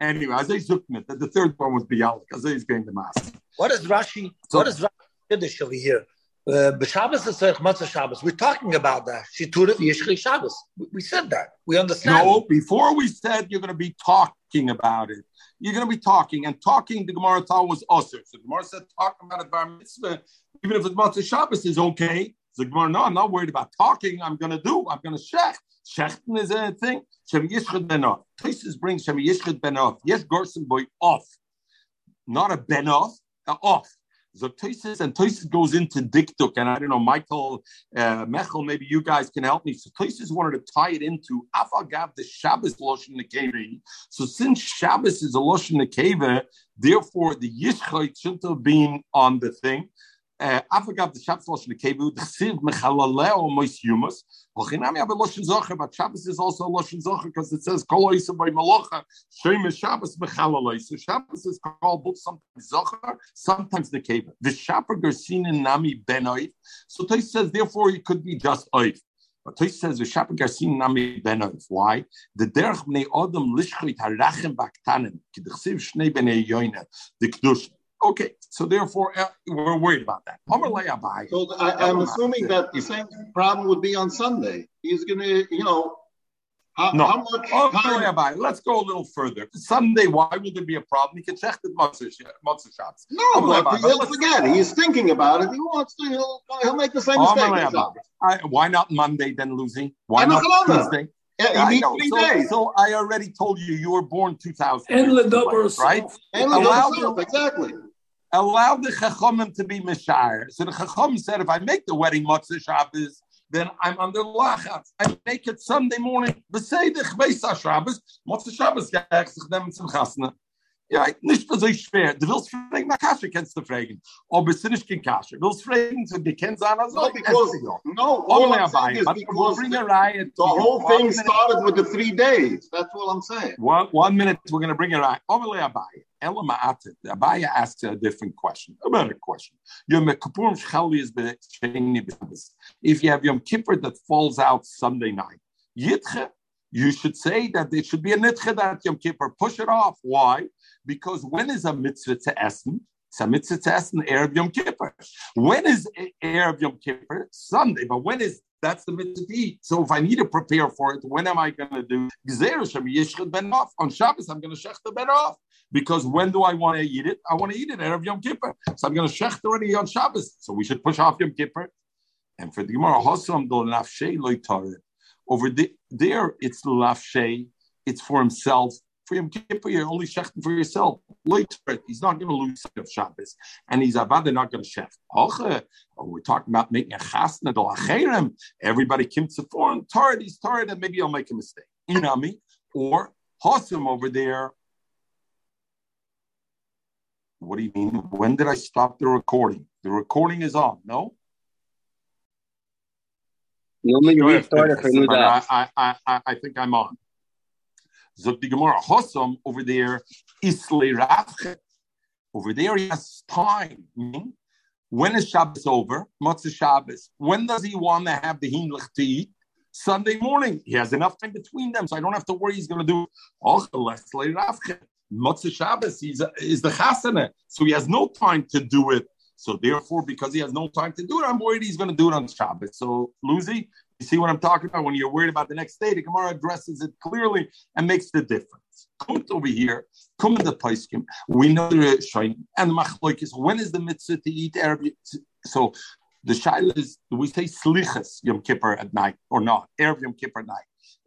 Anyway, I say Zukmit. The third one was Bialik. I say he's going to mass. What is Rashi? So, what is Rashi Kiddush over here? Uh, Shabbos is Matzah Shabbos. We're talking about that. Shitura Yishri Shabbos. We said that. We understand. No, before we said you're going to be talking about it. You're going to be talking, and talking, the Gemara thought was usher. So the Gemara said talking about it bar mitzvah, even if it's Matzah Shabbos, is okay. The Gemara, no, I'm not worried about talking. I'm going to do. I'm going to shech. Shechten is a thing. Shem Yishchid Benov. Toises brings Shem Yishchid Benov. Yes, Gorson boy off. Not a Benov, uh, off. So Toises and Toises goes into Diktuk, and I don't know, Michael, uh, Mechel, maybe you guys can help me. So Toises wanted to tie it into Afagav the Shabbos Loshin Nekevi. So since Shabbos is a Loshin Nekeva, therefore the Yishchid shouldn't have been on the thing. Forgot the Shabbos Loshen Kevu, the Chsiv Mechalaleo Mois Yumas. Hochinami Abba Loshen Zocher, but Shabbos is also a Loshen Zocher because it says Kol Oisa by Malocha, Shem Shabbos. So Shabbos is called both sometimes Zocher, sometimes the Kevu. The Shapar Gersin Nami Ben Oif. So Tais says, therefore, it could be just Oif. But Tais says, V'shapar Gersin Nami Ben Oif. Why? The Derech Bnei Odom Lishchit Harachem Baktanim, Ki the Shnei Bnei Yoina, the Kedush. Okay, so therefore uh, we're worried about that. So I, am assuming that the same problem would be on Sunday. He's going to, you know, how, no. how much time? Let's go a little further. Sunday, why would there be a problem? He can check the matzah shots. No, but he'll forget. He's thinking about it. He wants to. He'll, he'll make the same mistake. I, why not Monday then, Lucy? Why not Tuesday? Yeah, he three so, days. So I already told you you were born 2000. And the right? And allow exactly allow the Chachamim to be Mishar. So the Chacham said, if I make the wedding Matzah Shabbos, then I'm under lachatz. I make it Sunday morning. Beseder Chveisa Shabbos, Matzah Shabbos gleich sich dem zum Chasna. Ja, nicht so schwer. Du willst fragen, na Kasche kennst du fragen. Aber es ist nicht kein Kasche. Du willst fragen, so die kennen sein, also no, because, no, all I'm saying is because the, the whole thing started with the three days. That's what I'm saying. One, one minute, we're going to bring it right. Omele Abaye. Ella Abaye asks a different question, a better question. If you have Yom Kippur that falls out Sunday night, Yitche, you should say that there should be a nitche that Yom Kippur. Push it off. Why? Because when is a mitzvah to essen? It's a mitzvah to essen Erev Yom Kippur. When is Erev Yom Kippur? Sunday. But when is That's the mitzvah to eat. So if I need to prepare for it, when am I going to do? On Shabbos, I'm going to shech the ben off. Because when do I want to eat it? I want to eat it Erev Yom Kippur. So I'm going to shech already on Shabbos. So we should push off Yom Kippur. And for the Gemara, Hosam do Over the, there, it's the lafshei. It's for himself for Yom Kippur, you're only shechting for yourself. Later, he's not going to lose sight of Shabbos, and he's about to not going to shech. Oh, we're talking about making a chasna do acherem. Everybody comes to foreign tired. He's tired, and maybe I'll make a mistake. Inami or Hossam over there. What do you mean? When did I stop the recording? The recording is on. No. You only restarted for new I, I, I, I think I'm on. The Gemara, Hossam over there, Isle. Over there, he has time. Hmm? When is Shabbos over? Motzah Shabbos. When does he want to have the hinlich to eat? Sunday morning. He has enough time between them, so I don't have to worry he's going to do oh, Motzah Shabbos is, is the chasana, so he has no time to do it. So therefore, because he has no time to do it, I'm worried he's going to do it on Shabbos. So, Lucy, you see what I'm talking about? When you're worried about the next day, the Gemara addresses it clearly and makes the difference. Come over here, come in the Paiskim. We know the Shain and Machloikis. When is the mitzvah to eat Arab? So the Shaila is do we say Slichas Yom Kippur at night or not? Arab Yom Kippur night.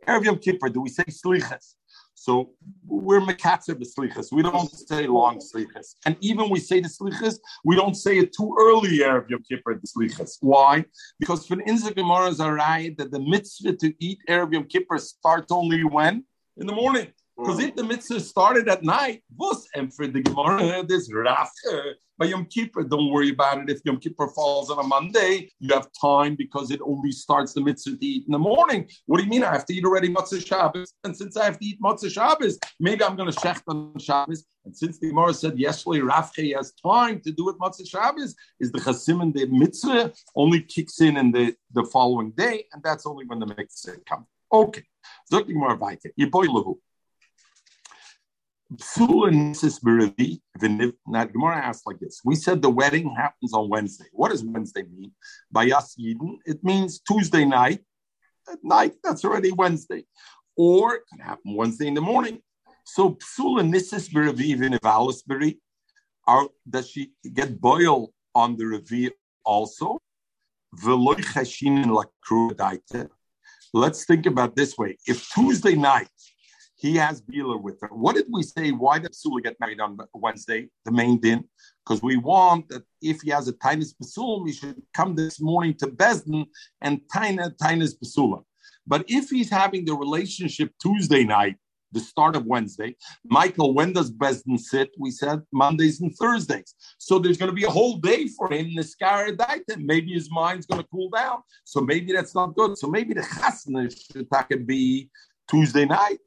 Arab Yom Kippur, do we say Slichas? So we're mekatzer b'slichas. We don't say long slichas. And even we say the slichas, we don't say it too early Erev Yom Kippur the slichas. Why? Because for the Gemara right that the mitzvah to eat Erev Yom Kippur starts only when? In the morning. Because mm. if the mitzvah started at night, was and for the Gemara, eh, this raf eh, by Yom Kippur, don't worry about it. If Yom Kippur falls on a Monday, you have time because it only starts the mitzvah to eat in the morning. What do you mean? I have to eat already Matzah Shabbos. And since I have to eat Matzah Shabbos, maybe I'm going to shecht on Shabbos. And since the Gemara said yesterday, Rafche has time to do it Matzah Shabbos, is the Chasim and the mitzvah only kicks in in the, the following day, and that's only when the mitzvah comes. Okay. Zok the Gemara weiter. Yiboy now, Gemara asks like this. We said the wedding happens on Wednesday. What does Wednesday mean? By Yas Yidin, it means Tuesday night. At night, that's already Wednesday. Or it can happen Wednesday in the morning. So Psula Nisis Beraviv in Evalusbury, are does she get boiled on the Revi also? Let's think about this way. If Tuesday night he has Bila with her. What did we say? Why did Sula get married on Wednesday, the main din? Because we want that if he has a Tainus Basul, he should come this morning to Besdin and Taina Tainus Basula. But if he's having the relationship Tuesday night, the start of Wednesday, Michael, when does Besdin sit? We said Mondays and Thursdays. So there's going to be a whole day for him in the Scaradite. Maybe his mind's going to cool down. So maybe that's not good. So maybe the Chasna should be Tuesday night.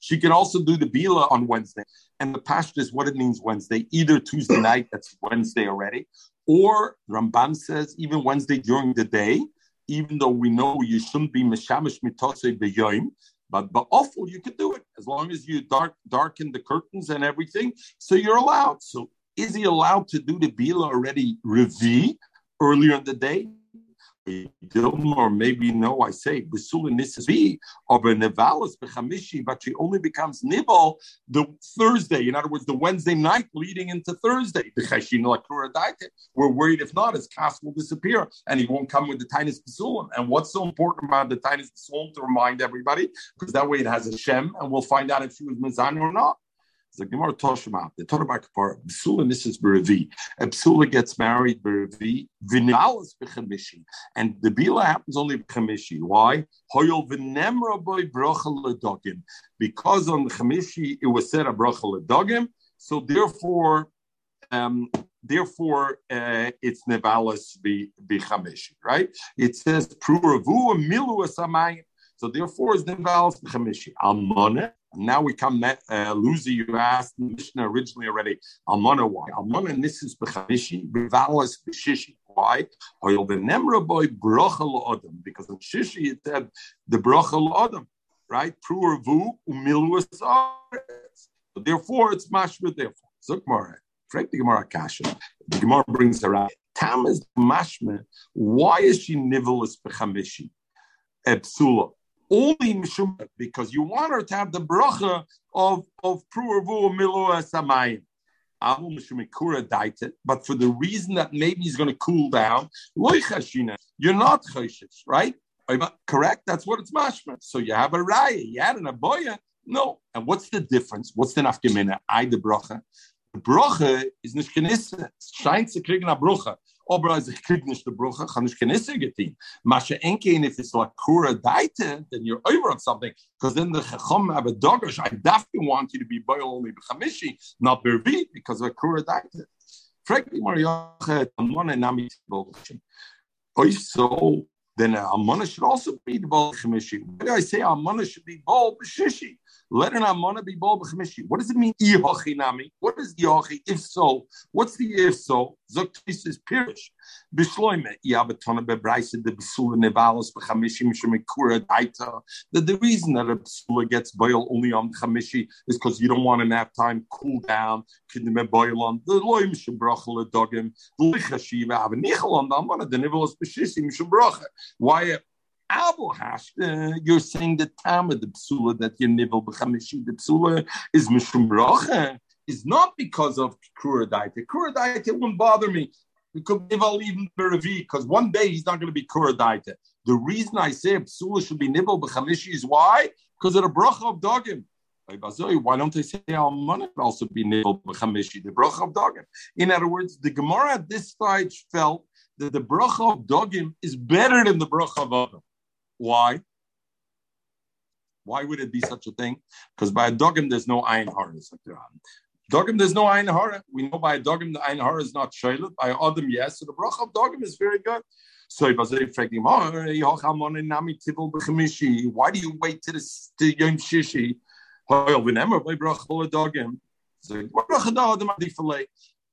She can also do the Bila on Wednesday. And the Pashto is what it means Wednesday, either Tuesday night, that's Wednesday already, or Ramban says even Wednesday during the day, even though we know you shouldn't be Meshamish Mitose Beyoim, but but awful you could do it as long as you dark darken the curtains and everything. So you're allowed. So is he allowed to do the Bila already Revi earlier in the day? Or maybe no, I say Besula Nisvi of a Nevalis but she only becomes Nibal the Thursday. In other words, the Wednesday night leading into Thursday. We're worried if not, his cast will disappear and he won't come with the Tainis Besulim. And what's so important about the Tainis Besulim to remind everybody? Because that way it has a Shem and we'll find out if she was Mizan or not. The Gemara Toshma, the Torah Bakapar, Psula Mrs. Berevi. A Psula gets married Berevi, Vinalis Bechamishi. And the Bila happens only Bechamishi. Why? Hoyol Vinemra boy Brochel Ledogim. Because on the Chamishi it was said a Brochel Ledogim. So therefore, um, therefore uh, it's nevalis bichamishi, right? It says pruravu milu asamayim. So therefore, it's nevalis bichamishi. Almana now we come, uh, Lucy, you asked Mishnah originally already, Almana, why? Almana. Why? The nem rabbi bracha lo adam. Because in Shishi it said the bracha adam, right? Pruervu umilu Therefore, it's mashma. Therefore, Zukmar, Frank the Gemara Kasha. The Gemara brings around Tam is mashme. Why is she nivelis bechamishi? Epsula. Only mishum because you want her to have the bracha of of pruervu milu samayim. But for the reason that maybe he's going to cool down, you're not choshish, right? Correct? That's what it's mashma. So you have a raya, you had an aboya. No. And what's the difference? What's the nafgemina? I the bracha. The bracha is nicht genisse. Es scheint zu kriegen bracha. Aber ich krieg nicht die bracha, kann ich genisse getin. Masha enkein, if it's like kura daite, then you're over on something. Because then the chacham have a doggers. I definitely want you to be boil only b'chamishi, not bervi, because of kura daite. Frankly, Mariacha, amona nami tibol. Oh, so then Amana should also be the Baal Chemishi. Why do I say Amana should be Baal B'shishi? Let an Amana be Baal B'chemishi. What does it mean? What is Yachi? If so, what's the if so? Zoktis is Pirish. Bishloime, Yabatona Bebraisa, the Bisula Nevalos, B'chamishi, Mishemikura, Daita. That the reason that a Bisula gets boiled only on Chamishi is because you don't want to have time cool down, Kidney boil on the Loim Shabrachel Dogim, Lichashiva, have a Nichel on the Amana, the Nivelos B'shisi, Mishabracha. Why? Uh, you're saying the time of the psula that your nivel b'chamishi the psula is mishum rocha is not because of kura diet. Kura diet it wouldn't bother me. We could give all even Beravi because one day he's not going to be kura diet. The reason I say psula should be nivel b'chamishi is why because of the bracha of dogim. Why don't they say Almana could also be nivel b'chamishi the bracha of dogim? In other words, the Gemara at this stage felt that the bracha of dogim is better than the bracha of Adam. Why? Why would it be such a thing? Because by a dogim there's no ayin hara. Um, dogim there's no ayin hara. We know by a dogim the ayin hara is not shaylet. By Adam yes. So the bracha of dogim is very good. So if I say, why do you wait to the Yom Shishi?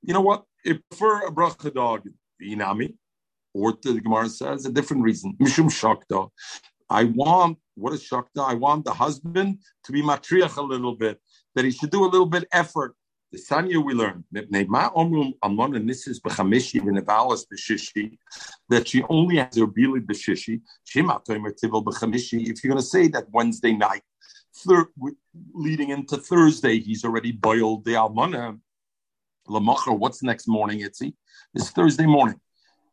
You know what? I prefer a bracha dog. Inami. Or the Gemara says a different reason. Mishum shakta. I want what is shakta? I want the husband to be matriach a little bit, that he should do a little bit effort. The Sanya we learn that she only has her bili b'shishi. If you're going to say that Wednesday night, thir- leading into Thursday, he's already boiled the almana. Lamacher, what's next morning, Itzi? It's Thursday morning.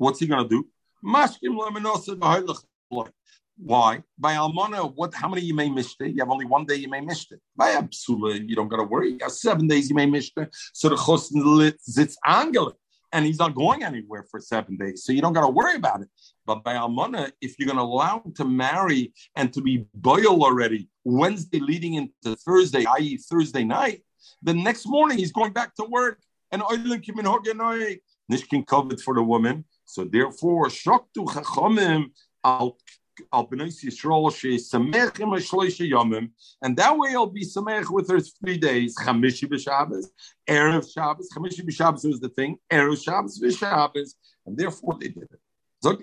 What's he going to do? Why? By Almana, what? How many you may miss it? You have only one day you may miss it. By Absula, you don't got to worry. You have seven days you may miss it. So the Chosn sits angel, and he's not going anywhere for seven days. So you don't got to worry about it. But by Almana, if you're going to allow him to marry and to be boil already Wednesday leading into Thursday, i.e., Thursday night, the next morning he's going back to work. And Nishkin covered for the woman. So therefore, shoktu chachamim al al b'nais Yisrael she'samechim ha'shloisha yomim, and that way I'll be samech with her three days. Chamishi b'Shabbos, erev Shabbos. Chamishi b'Shabbos was the thing. Erev Shabbos b'Shabbos, and therefore they did it. What's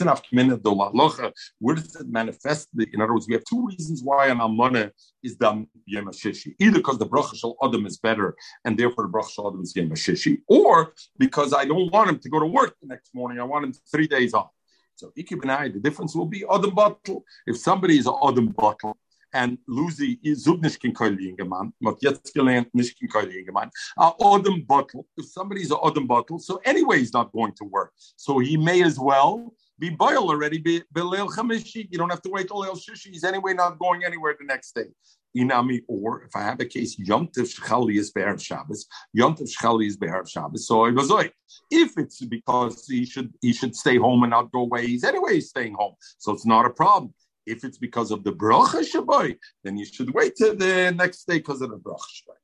locha? Where does it manifest? In other words, we have two reasons why an almana is done yom shishi. Either because the bracha shel adam is better, and therefore the bracha shel adam is yom shishi, or because I don't want him to go to work the next morning. I want him three days off. So ikibnai, the difference will be adam bottle. If somebody is an adam bottle, and Lucy zug nicht kein Keuligen gemacht, man hat jetzt gelernt, nicht kein Keuligen gemacht. A Odom bottle, if somebody's an Odom bottle, so anyway he's not going to work. So he may as well be boiled already, be Belel Chamishi. You don't have to wait till El Shishi. He's anyway not going anywhere the next day. Inami, or if I have a case, Yom Tov Shechali is Be'er Shabbos, Yom Tov Shechali is Be'er Shabbos, so it was like, if it's because he should he should stay home and not go away, he's anyway staying home, so it's not a problem. If it's because of the bracha shaboy, then you should wait till the next day because of the bracha shaboy.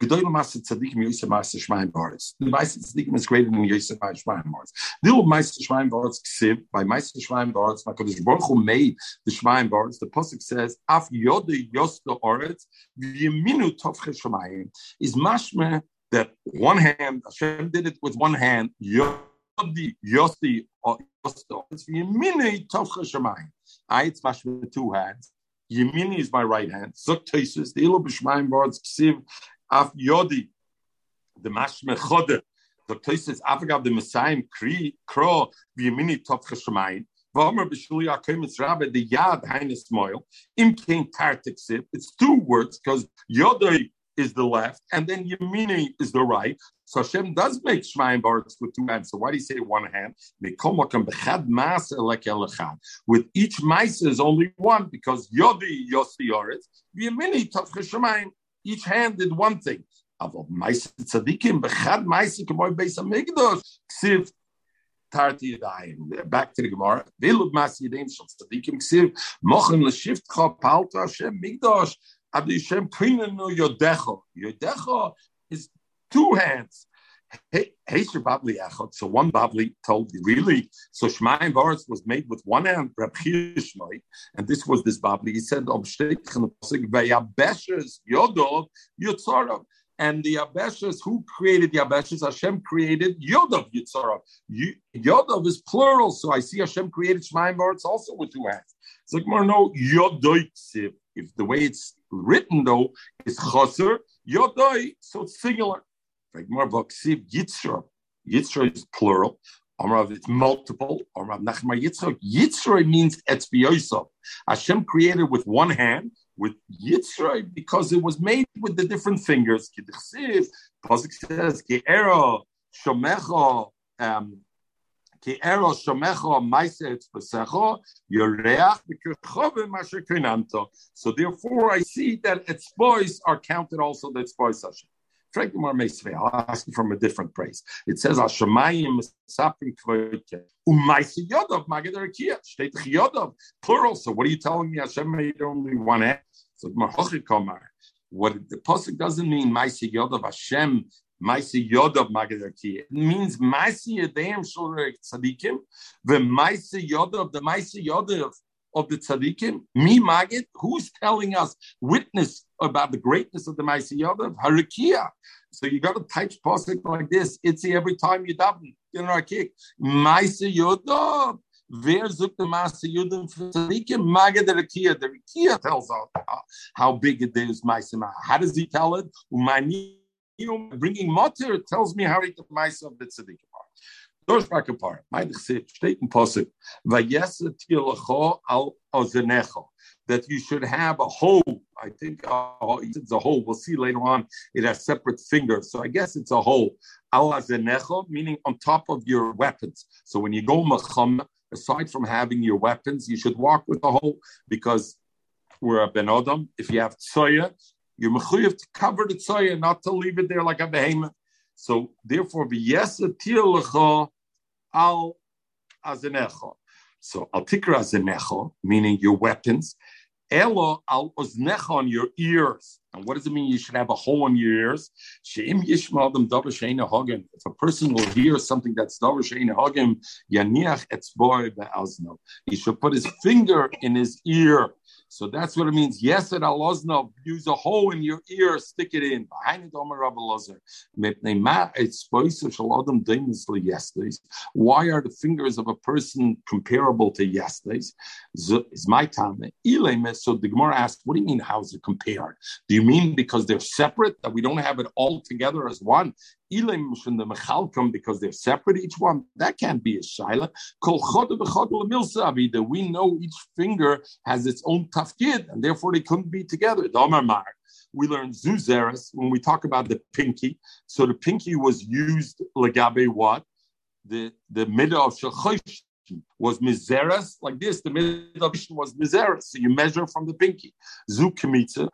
Gedoyle Master Tzadikim Yosef Master Shmaim Baris. The Master Tzadikim is greater than Yosef Master Shmaim Baris. The old Master Shmaim Baris Ksiv, by Master Shmaim Baris, Makadosh Baruch Hu made the Shmaim Baris, the Pasuk says, Af Yode Yosta Oretz, V'yeminu Tovche Shmaim, is mashme that one hand, Hashem did it with one hand, Yodi Yosti it's Yemini Shemayim. I it's mash with two hands. Yemini is my right hand. Zuk Teisus, the Ilu B'Shmayim words, Ksiv Af Yodi, the Mashme Chode, The place is Avagav the Messiah Kri Kro B'Shuli Akim Rabbe the Yad Heinus Moil Im Kain Tartik. It's two words because Yodai is the left and then Yamini is the right. So Hashem does make Shemaim Baritz with two hands. So why do you say one hand? With each mice is only one because Yodi Yosti Yoretz. Yamini Tov Cheshemayin. Each hand did one thing. Back to the Gemara. Migdosh, ad Hashem prina no yodecho. Yodecho is two hands. Hey, Babli Echot. So one Babli told you, really? So Shemaim Varetz was made with one hand, Reb Shmai, and this was this Babli. He said, Yodov Yotzorov. And the Abeshas, who created the Abeshas? Hashem created Yodov Yitzharav. Yodov is plural, so I see Hashem created Shemaim Baritz also with two hands. It's like more no Yodoiksiv. If the way it's written though is Chaser, Yodoi, so it's singular. Yitzharav. Yitzharav is plural. Amrav, it's multiple. Amrav Nachmar Yitzhak. Yitzhak means etzbiyosov. Hashem created with one hand, with Yitzray because it was made with the different fingers. Pasuk says, Ke'ero shomecho, um, Ke'ero shomecho maiset besecho, yoreach b'kerchove masher kinanto. So therefore I see that its boys are counted also the its boys Hashem. I'll ask you from a different place. It says, Hashemayim sapim kvoike. Umaisi yodov magedarakia. State yodov. Plural. So what are you telling me? Hashem made only one hand. So what the pasuk doesn't mean Maisi Yod Hashem, Maisi Yod of It means Maisi Yadayim Shulrek Tzadikim, the Maisi Yod of the Maisi Yod of the tzaddikim, me magid, who's telling us witness about the greatness of the Maisi Yodav? Harikia. So you got to type pasuk like this. It's every time you daven. You know, kick. Maisi Yodav. Wer sucht der Maße Juden für Tzadike? Magad der. The Rekia tells us how big it is, Maße How does he tell it? Bringing Motter tells me how Maße of the Tzadike are. Durchback apart. Meidich steht in Posuk. Tilacho al ozenecho. That you should have a hole. I think uh, it's a hole. We'll see later on. It has separate fingers. So I guess it's a hole. Al azenecho, meaning on top of your weapons. So when you go macham, aside from having your weapons, you should walk with a hole because we're a ben adam. If you have tzoya, you're mechuyev to cover the tzoya, not to leave it there like a behemoth. So therefore, v'yesa al azenecho. So al tikra azenecho, meaning your weapons, elo al oznecha on your ears. And what does it mean you should have a hole in your ears? Sheim yishma adam davar hagen. If a person will hear something that's davar sheina hagim, yaniach etzboy be'azno. He should put his finger in his ear so that's what it means. Yes, at alozno, use a hole in your ear, stick it in. Behind it, Omer Rav Elazar. Why are the fingers of a person comparable to yesterday's? Is my time. So the Gemara asked, what do you mean, how is it compared? Do you mean because they're separate, that we don't have it all together as one? Ilim from the Mechalkom because they're separate each one. That can't be a shaila. Kol That we know each finger has its own tafkid, and therefore they couldn't be together. We learn zuzeres when we talk about the pinky. So the pinky was used legabe what? The the middle of shachosh was mizeres like this. The middle of was mizeres. So you measure from the pinky. Zukimitza.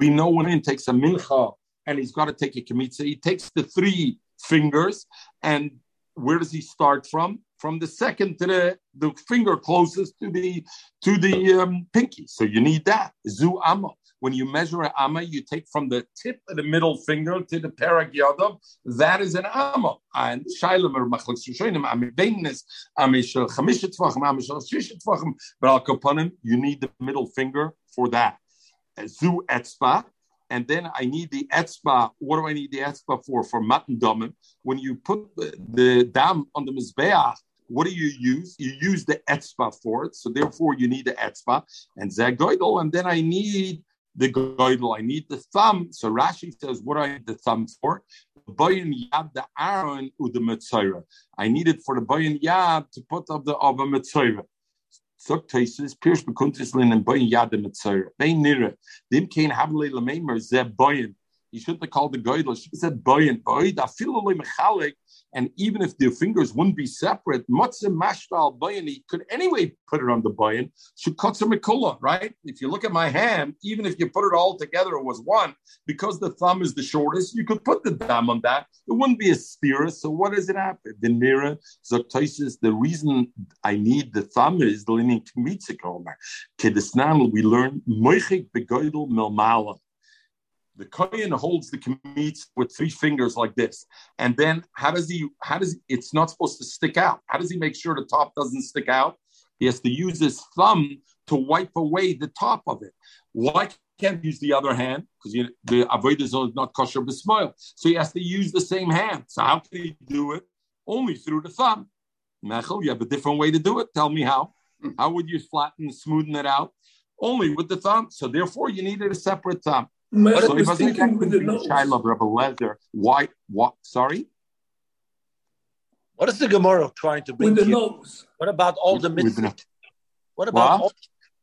We know when it takes a mincha and he's got to take a kamitza. He takes the three fingers, and where does he start from? From the second to the, the finger closest to the to the um, pinky. So you need that. Zu amma. When you measure an amma, you take from the tip of the middle finger to the perag yadav. That is an amma. And shailam or machlik shushoinim ami beinis ami shel chamishet tvachim ami shel shishet tvachim. But al kapanim, you need the middle finger for that. Zu etzba and then I need the etzba. What do I need the etzba for? For matan domim. When you put the, dam on the mizbeach, what do you use? You use the etzba for it. So therefore, you need the etzba and zagoidol. And then I need the goidel. I need the thumb. So Rashi says, what do I need the thumb for? bayan yad the Aaron u the. I needed for the bayan yad to put up the of mitzvah. Zog Taisis, Pirsch bekuntislin and bayan yad the mitzvah. They nira. Dim kein havle lamemer ze bayan. He shouldn't have called the Goydel. He said Boyan. Boyd, mechalik. And even if the fingers wouldn't be separate, Matzah Mashval bayani could anyway put it on the Boyan. Shukotza Mikula, right? If you look at my hand, even if you put it all together, it was one, because the thumb is the shortest, you could put the thumb on that. It wouldn't be a sphere. So what does it happen? The Nira, Zoktoisis, the reason I need the thumb is the linear Kmitzikomer. Kedesnan, we learn Moichik Begoidel Milmala the kohen holds the kamitz with three fingers like this, and then how does he? How does it's not supposed to stick out? How does he make sure the top doesn't stick out? He has to use his thumb to wipe away the top of it. Why can't he use the other hand? Because the avodah is not kosher b'smoil, so he has to use the same hand. So how can he do it? Only through the thumb. Mechel, you have a different way to do it. Tell me how. Hmm. How would you flatten, and smoothen it out? Only with the thumb. So therefore, you needed a separate thumb. What so was thinking with the nose. Why? What? Sorry. What is the Gemara trying to bring? With the here? nose. What about all the mitzvahs? What about all,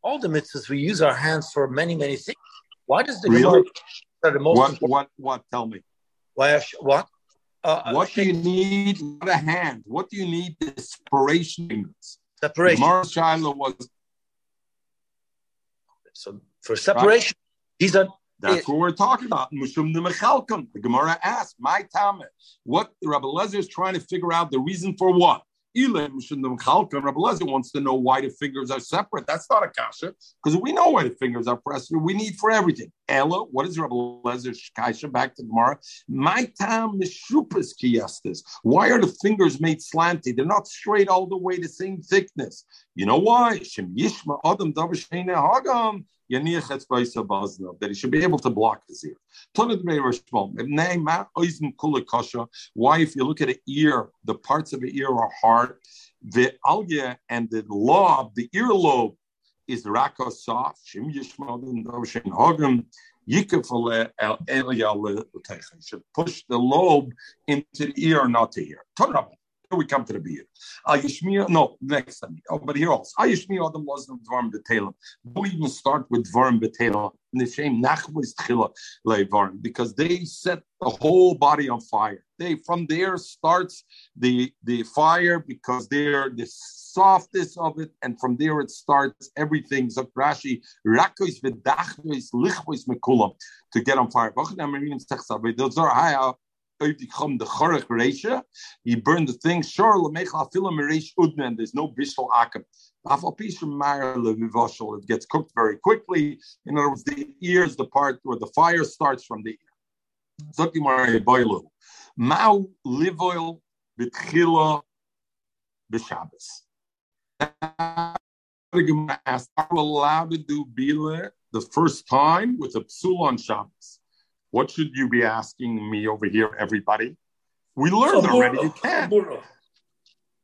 all, the mitzvahs? We use our hands for many, many things. Why does the really? Gemara the most what. What? What? Tell me. Why? What? Uh, what do you need? Not a hand. What do you need? The separation. Separation. Gemara Shiloh was. So for separation, right. these are that's it, what we're talking about. Mushum the Mechalkim. The Gemara asked, my Tame, what Rabbi Lezer is trying to figure out the reason for what? Rabbi Lezer wants to know why the fingers are separate. That's not a kasha, because we know why the fingers are pressed. We need for everything. Ella, what is Rabbi Lezer's kasha? Back to Gemara. My tam mishupas kiyestis. Why are the fingers made slanty? They're not straight all the way the same thickness. You know why? Shem yishma adam hagam that he should be able to block his ear. Why, if you look at an ear, the parts of the ear are hard. The alga and the lobe, the earlobe, is raka You should push the lobe into the ear, not to hear we come to the beard. Uh, Ayishmiya, no, next time. Oh, but here also. Ah, Ayishmiya Adam was the Dvarim Betelim. Don't even start with Dvarim Betelim. The shame Nachmas Tchila Levarim because they set the whole body on fire. They from there starts the the fire because they're the softest of it, and from there it starts everything. Zakrashi Rakois Vedachnois Lichvois Mekulam to get on fire. Those are he burned the thing. And there's no bishal akim. It gets cooked very quickly. In other words, the ears, the part where the fire starts from the ear. Mao live oil bitchila b'Shabbos. Are we allowed to do bila the first time with a psul on Shabbos? What should you be asking me over here, everybody? We learned already. You can.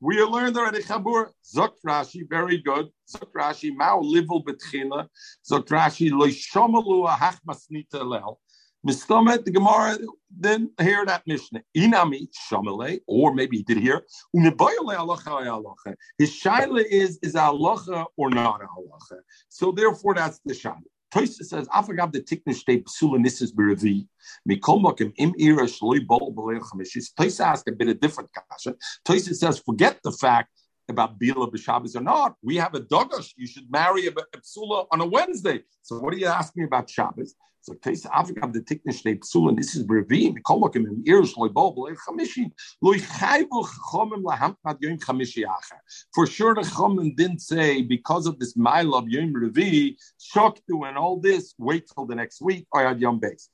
We learned already. Chabur. Zok Rashi, very good. Zok Rashi, Mao livul betchila. Zok Rashi, lo shomalu ahach masnita lel. Mistomet, the Gemara then hear that Mishnah. Inami shamale, or maybe he did hear. Unibayale alacha alacha. His shaila is is alacha or not alacha. So therefore, that's the shaila. Toysa says, "Afagav the tikne shtei psula nisses beravi Mikolmokim im ira shloi bol b'leil chamishis." Toysa asked a bit of different kasha. Toysa says, "Forget the fact about bila b'Shabbos or not. We have a dogash. You should marry a, a psula on a Wednesday. So what are you asking about Shabbos?" So Toysa Afagav the tikne shtei psula nisses beravi mikol mokim im ira shloi bol b'leil chamishi loy chayvu chomim lahamtad yom chamishi acher. For sure, the chomim didn't say because of this mile of yom revi shoktu and all this. Wait till the next week. I had yom base.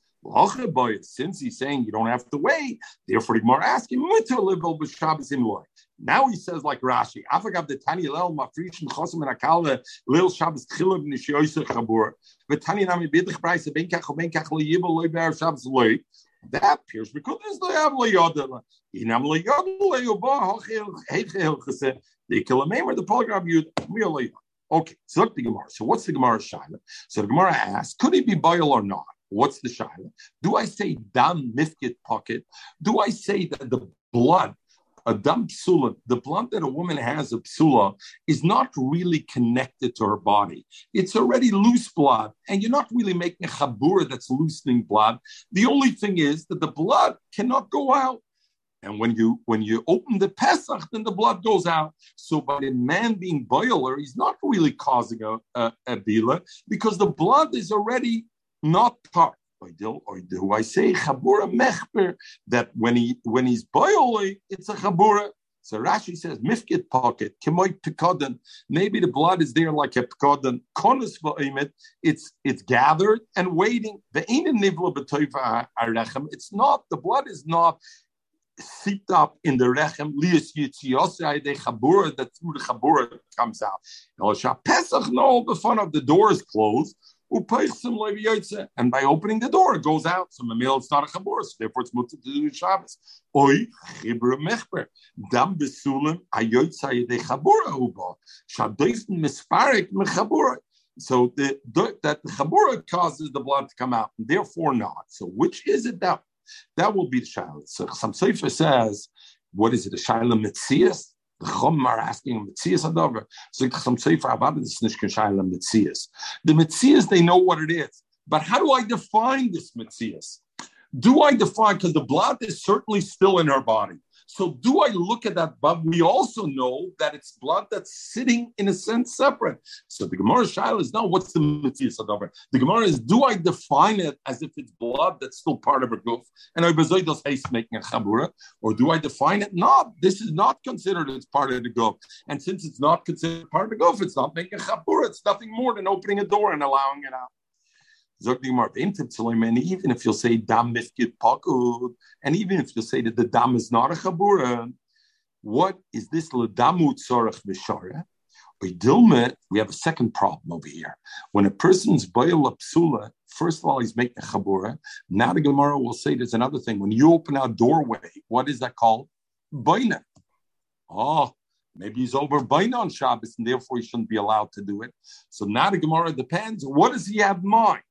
Since he's saying you don't have to wait, therefore the Gemara asking now he says like Rashi, Afagav the Tani Lel Mafrish and Chosim and Akala Lil Shabbos Tchilav Nishoyse Chabur. But Tani Nami Bidlich Price Ben Kach Ben Kach Lo Yibel Lo Ber Shabbos Lo. That appears because there's no Av Lo Yodel. Inam Lo Yodel Lo Yoba Hochel Heichel Chesed. The Kilamemer the Polygraph Yud Mir Okay, so look the Gemara. So what's the Gemara Shaila? So the Gemara asks, could he be boil or not? What's the shaila? Do I say dam mifkit pocket? Do I say that the blood, a dam psula, the blood that a woman has of psula, is not really connected to her body? It's already loose blood, and you're not really making a chabura that's loosening blood. The only thing is that the blood cannot go out. And when you when you open the Pesach, then the blood goes out. So by the man being boiler, he's not really causing a, a, a bila because the blood is already not part. Or do I say chabura mechber that when he when he's boiling, it's a chabura. So Rashi says mifkit pocket kemoy pekodan. Maybe the blood is there like a pekodan. Konus va'imit. It's it's gathered and waiting. The nivla It's not the blood is not seeped up in the rechem lias yitziyosai de chabura that through the chabura comes out. Pesach no the fun of the door is closed. And by opening the door, it goes out. So Mamil, it's not a chabur, so therefore it's mutter to do Shabbos. Oy, chibur mechber. Dam besulim, ayotzai de chabura uba. Shadoifen misparik mechabura. So the, the, that the chabura causes the blood to come out, and therefore not. So which is it that that will be the shaila. So some sefer says, what is it? A shaila mitzias? The Chum are asking him mitzias adover. The mitzias they know what it is, but how do I define this mitzias? Do I define because the blood is certainly still in her body? So do I look at that but We also know that it's blood that's sitting in a sense separate. So the Gemara Shaila is now what's the mitzvah Sadavar? The Gemara is do I define it as if it's blood that's still part of a goof and I does haste making a chabura, or do I define it not? This is not considered as part of the goof, and since it's not considered part of the goof, it's not making a chabura. It's nothing more than opening a door and allowing it out. Even if you'll say dam mifkid pakud, and even if you'll say that the dam is not a chabura, what is this ledamu tzorach v'shara? We have a second problem over here. When a person's boil psula, first of all, he's making a chabura. Now the Gemara will say there's another thing. When you open a doorway, what is that called? Baina. Oh, maybe he's over baina on Shabbos, and therefore he shouldn't be allowed to do it. So now the Gemara depends. What does he have in mind?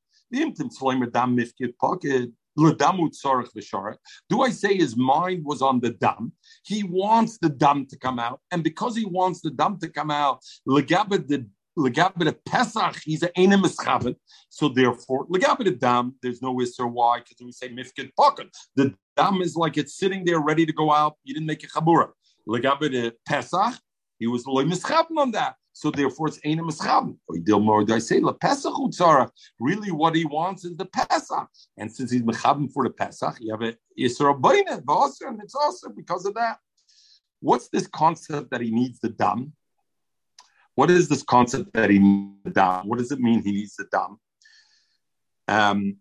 Do I say his mind was on the dam? He wants the dam to come out, and because he wants the dam to come out, the legabit Pesach, he's an enem eschavit. So therefore, legabit dam, there's no isser. Why? Because we say mifkid pocket. The dam is like it's sitting there ready to go out. You didn't make a chabura. Legabit Pesach, he was loy mischaven on that. So therefore, it's Ein Mischam. Do I say La Pesach? Really, what he wants is the Pesach. And since he's Mechabim for the Pesach, you have a Yisra Baina, and it's also because of that. What's this concept that he needs the dam? What is this concept that he needs the dam? What does it mean he needs the dam? Um,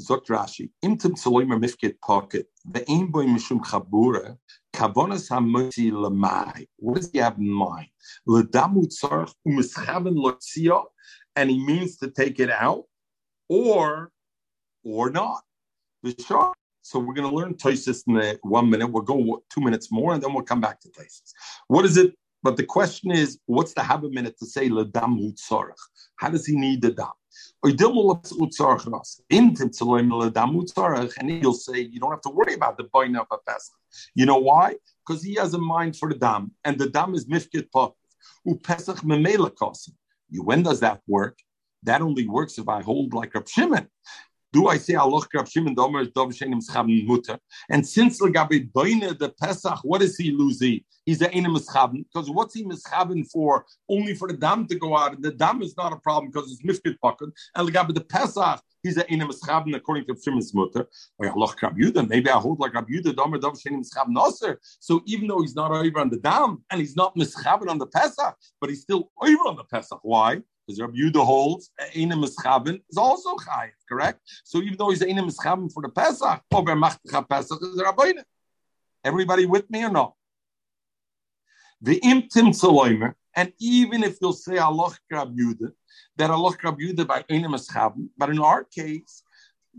Zot Rashi, Imtim Saloimer Mifket Pocket, the Aim Boy Mishum Chabura, Kavonas Hamoti Lamai. What does he have in mind? Ledamu Tzarch Umischaven Lotzia, and he means to take it out, or or not. So we're going to learn Toisis in one minute. We'll go two minutes more, and then we'll come back to Toisis. What is it? But the question is, what's the habit minute to say Ledam Tzarch? How does he need the dam? And he'll say, you don't have to worry about the buying of a Pesach. You know why? Because he has a mind for the dam, and the dam is mifkit pok. Pesach You when does that work? That only works if I hold like Rab Shimon. Do I say Allah Rab Shimon Domer Dov Shenim Schaben Mutter? And since Legabe Boine the Pesach, what is he losing? He's a Enim Schaben because what's he Mischaben for? Only for the dam to go out. And the dam is not a problem because it's Mifkit Pocket. And Legabe the Pesach, he's a Enim Schaben according to Shimon's Mutter. Oh, or Allah Rab Yudah, maybe I hold like Rab Yudah Domer Dov Shenim Schaben Noser. So even though he's not over on the dam and he's not Mischaben on the Pesach, but he's still over on the Pesach. Why? Because Rabbi Yudah holds Einim Mischaben is also Chayiv, correct? So even though he's Einim Mischaben for the Pesach, over Machtacha Pesach is Rabbeinu. Everybody with me or not? The Imtim Tzaloimer, and even if you'll say Allah Rabbi Yudah, that Allah Rabbi Yudah by Einim Mischaben, but in our case,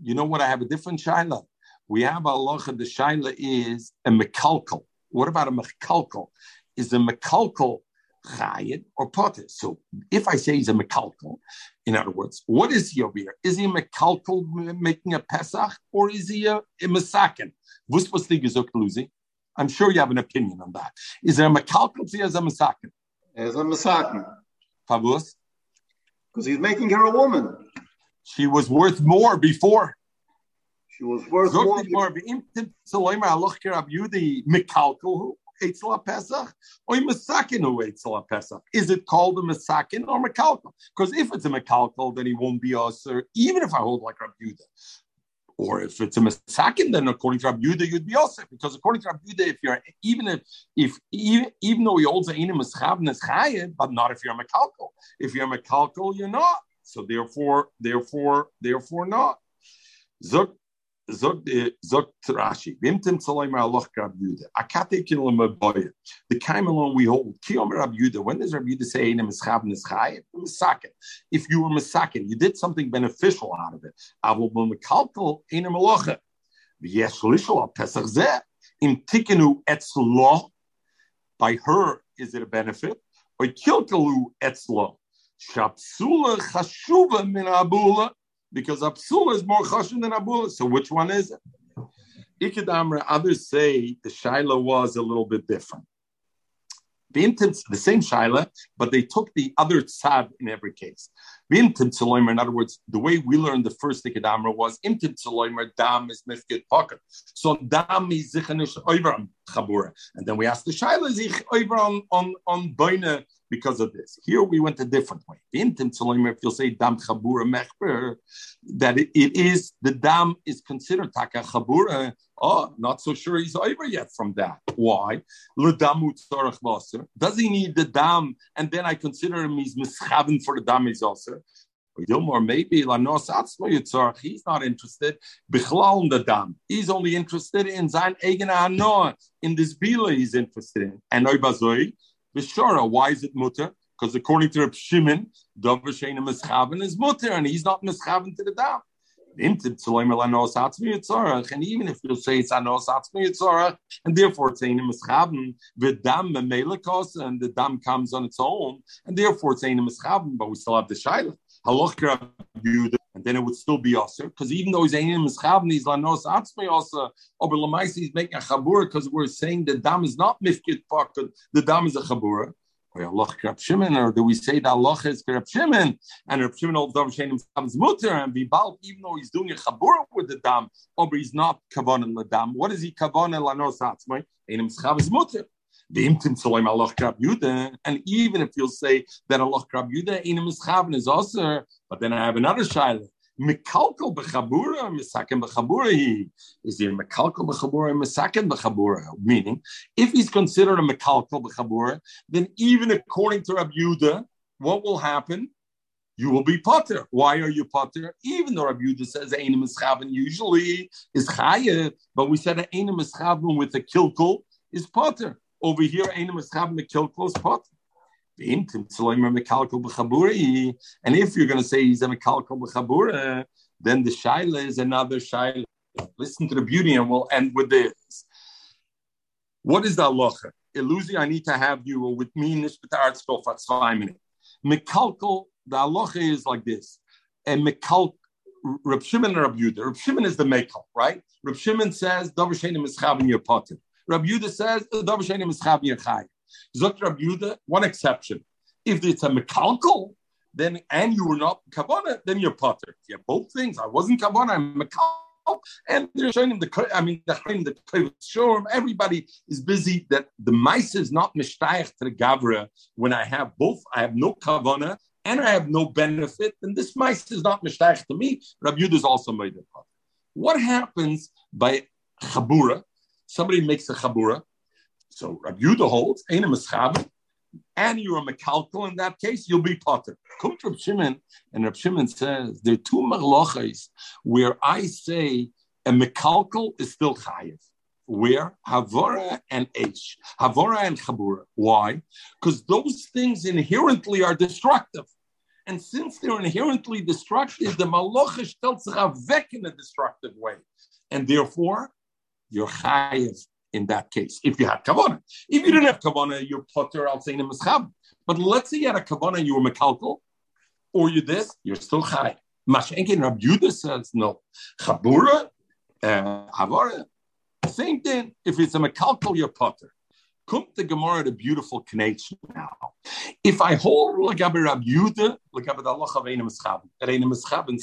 you know what? I have a different shaila. We have Allah, the shaila is a mekalkal. What about a mekalkal? Is a mekalkal chayid or potter. So if I say he's a mekalkal, In other words, what is he over here? Is he a mekalkal making a Pesach or is he a, a Masakin? What's was the Luzi? I'm sure you have an opinion on that. Is there a mekalkal or is a Masakin? As a Masakin. Fabulous. Because he's making her a woman. She was worth more before. She was worth more. more. Eitzla Pesach or Masakin who Eitzla Pesach? Is it called a Masakin or Mekalkal? Because if it's a Mekalkal, then he won't be Aser, even if I hold like Rabbi Yudah. Or if it's a Masakin, then according to Rabbi Yudah, you'd be Aser. Because according to Rabbi Yudah, if you're even if if even, even though he holds a is Chayev, but not if you're a Mekalkal. If you're a Mekalkal, you're not. So therefore, therefore, therefore not. Zok Zog eh, Rashi, Vimtim Rab Yudah. Akate Kilim Aboya. The we hold. Kiyom Rab Yudah. When does Rab Yudah say Einem Eschav Neschai? Misakin. If you were Misakin, you did something beneficial out of it. Avol B'Mekalkel Einem Alocha. Pesach Zeh. Im Tikenu Etzlo. By her, is it a benefit? Or Kilkalu Etzlo. Shapsula Chashuva Min Abula because Absula is more chashuv than Abula. So which one is it? Ikadamra, others say the Shaila was a little bit different. The same Shaila, but they took the other tzad in every case. Intim in other words, the way we learned the first Ikadamra was Intim Tzaloimer, Dam is Mifkid Pocket. So Dam is Zichanish Oivram Chabura. And then we asked the Shaila, is Oivram on, on Boina because of this. Here we went a different way. If you'll say dam chabura mechber, that it, it is the dam is considered taka chabura. Oh, not so sure he's over yet from that. Why? Does he need the dam? And then I consider him he's mischaven for the dam is also. Or maybe he's not interested. Bichlal the dam. He's only interested in sein eigen In this bila he's interested in. And Oibazoi, Bishara, why is it mutter? Because according to Reb Shimon, Dover Sheina Mischaven is mutter, and he's not Mischaven to the dam. And even if you say it's anos atzmi yitzorach, and therefore it's ein mischaven, the dam memelekos, and the dam comes on its own, and therefore it's ein mischaven, but we still have the shaila. Halach and then it would still be also because even though he's ein mischaven, he's lanos atzmi also. Over lamaisi, he's making a chabura because we're saying the dam is not mifkit pocket, the dam is a chabura. Or do we say that Allah is Krab Shimon and Rab Shimon of Dam Shenim is mutter and Vibal, even though he's doing a chabur with the dam, oh, or he's not kavan in the. What is he kavan in lanos atzmai? Enim schav mutter. And even if you'll say that Allah Krab Yuda Enim is is also, but then I have another shaila. Mekalkal b'chabura, misaken b'chabura. Is there mekalkal b'chabura, misaken b'chabura? Meaning, if he's considered a mekalkal b'chabura, then even according to Rabbi Yuda, what will happen? You will be potter. Why are you potter? Even though Rabbi Yuda says einim ischaven usually is chayev, but we said einim ischaven with a kilkul is potter. Over here, einim ischaven the kilkul is potter. And if you're going to say he's a mekalkal b'chabura, eh, then the shaila is another shaila. Listen to the beauty, and we'll end with this. What is the halacha? Illusi, I need to have you with me nishbetar tzkof at zwei minutes. Mekalkal, the halacha is like this. And mekalk, Reb Shimon and Reb Yudah. Reb Shimon is the mekal, right? Reb Shimon says, Davar Shenim is chavin your potter. Reb Yudah says, Davar Shenim is chavin your chay. Zot Rabbi Yehuda, one exception. If it's a mekalkal, then and you were not kavana, then you're potter. Have both things, I wasn't kavana, I'm mekalkal, and they're showing him the. I mean, the the sure everybody is busy. That the mice is not mishtayach to the gavra. When I have both, I have no kavana and I have no benefit, then this mice is not mishtayach to me. Rabbi Yehuda is also made potter. What happens by chabura? Somebody makes a chabura so Rabbi Yudah holds, ain't a mischab, and you're a mekalkal in that case, you'll be potter. Come to Rab Shimon, and Rab Shimon says there are two malachas where I say a mekalkal is still chayiv. Where Havora and H, Havora and Chabura. Why? Because those things inherently are destructive. And since they're inherently destructive, the malacha stellt sich weg in a destructive way. And therefore, you're chayiv in that case, if you had kavana. If you didn't have kavana, you're potter al saying mischab. But let's say you had a kavana, you were mekalkal, or you this, you're still high. Mashenkin Rabbi Yudah says no. Chabura, uh, Havara, same thing. If it's a mekalkal, you're potter. Come to Gemara, the beautiful connection now. If I hold Lagabi Rabbi Yudah, Lagabi Allah of Einem Eschab, at Einem Eschab and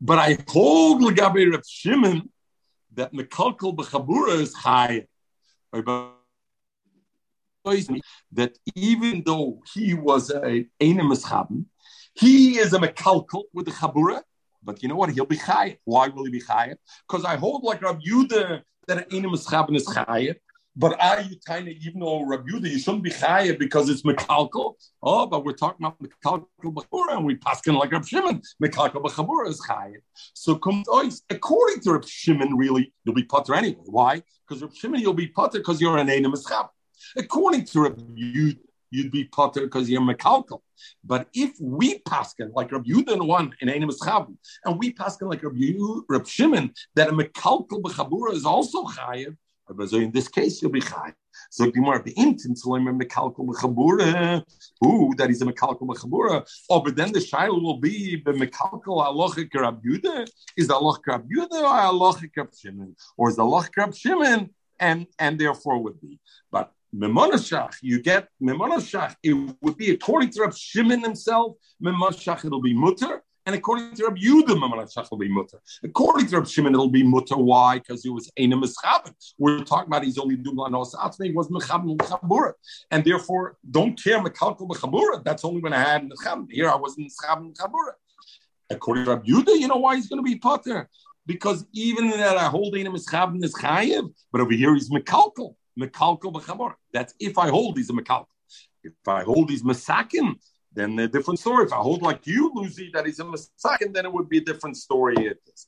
but I hold Lagabi Rabbi Shimon that mekalkal b'chabura is Chayah. That even though he was a Eschab, he is a mekalkal with the chabura, but you know what? He'll be chayiv. Why will he be chayiv? Because I hold like Rabbi Yudah that an chabin is chayiv. But are you tiny, even though Rabbi you shouldn't be chayiv because it's mekalkal. Oh, but we're talking about mekalkal b'chabura, and we paskin like Rabbi Shimon. Mekalkal b'chabura is chayiv. So according to Rabbi Shimon, really, you'll be potter anyway. Why? Because Rabbi Shimon, you'll be potter because you're an enim According to Rabbi you'd be potter because you're mekalkal. But if we paskin like Rabbi Yudan one in Einim Eschavim, and we paskin like Rabbi, Rabbi Shimon that a mekalkal b'chabura is also chayiv, so in this case you'll be chayiv. So more the intent learn mekalkal b'chabura, who that is a mekalkal b'chabura. Oh, but then the shaila will be the mekalkal alochik Rabbi Yudah is the alochik Rabbi Yudah or alochik Rabbi Shimon, or is the alochik Rabbi Shimon, and and therefore would be. But Memonashach, you get Memonashach, it would be according to Rab Shimon himself, Memonashach, it'll be mutter. And according to Rab Yudah, Memonashach will be mutter. According to Rabbi Shimon, it'll be mutter. Why? Because it was Eina Mischabin. We're talking about he's only doing Lanos Atzme, he was Mechabin Chabura. And therefore, don't care Mekalkal Chabura. That's only when I had Mechabin. Here I was in Mechabin Chabura. According to Rab Yudah, you know why he's going to be potter? Because even that I hold Eina Mischabin is Chayiv, but over here he's Mekalkal. Mekalkal b'chamor. That's if I hold these a mekalkal. If I hold these masakim, then a different story. If I hold like you, Lucy, that he's a masakim, then it would be a different story. It is.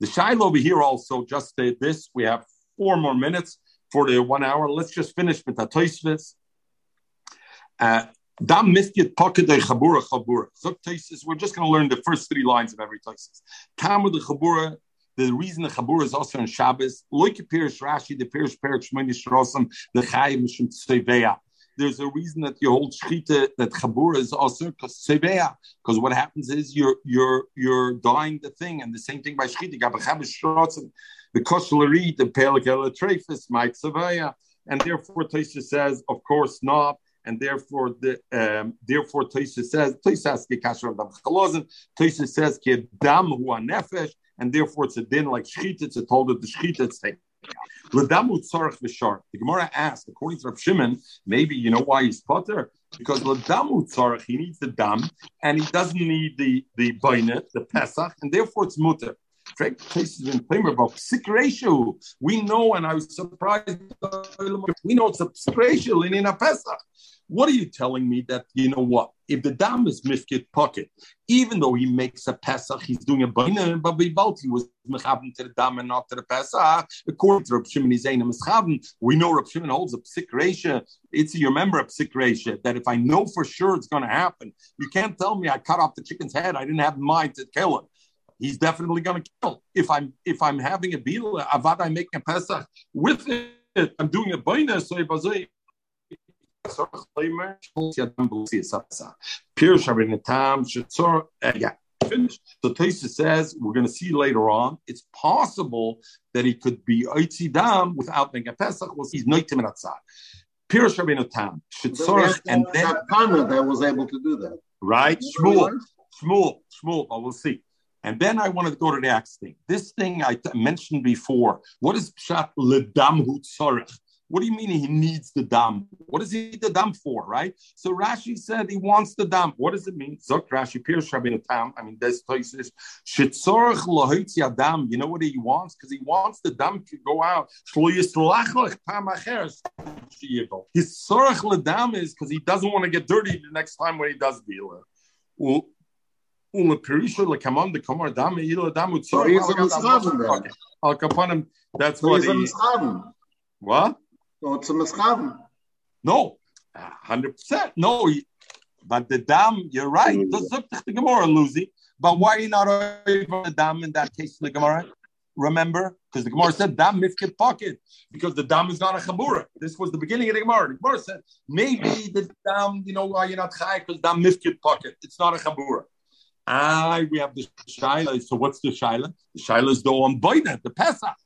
The Shiloh over here also just did this. We have four more minutes for the one hour. Let's just finish with the Toisvis. Uh, Dam miskit pocket chabura chabura. So we're just going to learn the first three lines of every Toisis. Tamu the chabura the reason the Chabur is also on Shabbos, look at Pirish Rashi, the Pirish Perik Shmoni Shrosim, the Chayim Mishum Tseveya. There's a reason that you hold Shchita, that Chabur is also Tseveya, because what happens is you're you're you're dying the thing, and the same thing by Shchita, the Koshlari, the Pelik Elatrefis, my Tseveya. And therefore, Taisha says, of course not and therefore the um, therefore Taisa says Taisa Taisa says ki dam hu nefesh and therefore it's a din like shchita. It's a told that the shchita it's taken. The Gemara asked, according to Rav Shimon, maybe you know why he's potter because ladamu tzarich he needs the dam and he doesn't need the the baina, the pesach, and therefore it's mutter. Cases in Primer about psik ratio. We know, and I was surprised. We know it's a psik ratio in a pesach. What are you telling me that, you know what, if the dam is mifkit pocket, even though he makes a Pesach, he's doing a baina, but Balt, he was mechavim to the dam and not to the Pesach. According to Rab Shimon, he's saying a We know Rab Shimon holds a psik ratio. It's, you remember a psik ratio, that if I know for sure it's going to happen, you can't tell me I cut off the chicken's head. I didn't have in mind to kill him he's definitely going to kill. If I'm if I'm having a bila, avad I'm making a pesach with it, I'm doing a baina, so finished. So Tosa says we're going to see later on. It's possible that he could be Oitzidam without making a Pesach. We'll. He's Noitim and Atzah. Pirush Rabbeinu Tam. Shitzorach and then that was able to do that. Right, Shmuel, Shmuel, Shmuel. But we'll see. And then I want to go to the next thing. This thing I t- mentioned before. What is Pshat Ledam Hutzorach? What do you mean he needs the dam? What does he need the dam for, right? So Rashi said he wants the dam. What does it mean? Zok Rashi Pirush Rabbeinu Tam. I mean, this place is Shitzorach Lahitzi Adam. You know what he wants? Because he wants the dam to go out. His Sorach Ladam is because he doesn't want to get dirty the next time when he does deal. Well, the Kamar Dam, Dam, so he's a Al Kapanim, that's what he. What? So it's a mischaven. No, hundred percent. No, but the dam, you're right. Does the Gemara, Lucy? But why are you not over the dam in that case in the Gemara? remember? Because the Gemara said dam mifkit pocket because the dam is not a chabura. This was the beginning of the Gemara. The Gemara said maybe the dam, you know why you're not high because dam mifkit pocket. It's not a chabura. Ah, we have the shaila. So what's the shaila? The shaila is the on boida, the pesach.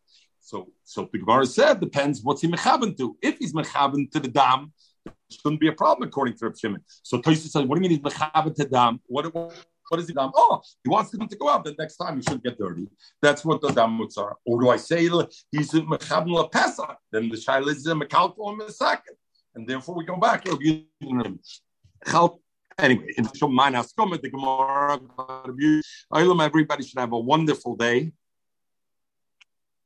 So, so the Gemara said depends what's he mechaben to. If he's mechaben to the dam, it shouldn't be a problem according to Reb Shimon. So Tosis says, what do you mean he's mechaben to dam? What, what, is he dam? Oh, he wants them to go out. The next time he shouldn't get dirty. That's what the damuts are. Or do I say he's mechaben la pesach? Then the shaila is uh, a mekalpo in a second, and therefore we go back. Anyway, in the Gemara. Everybody should have a wonderful day.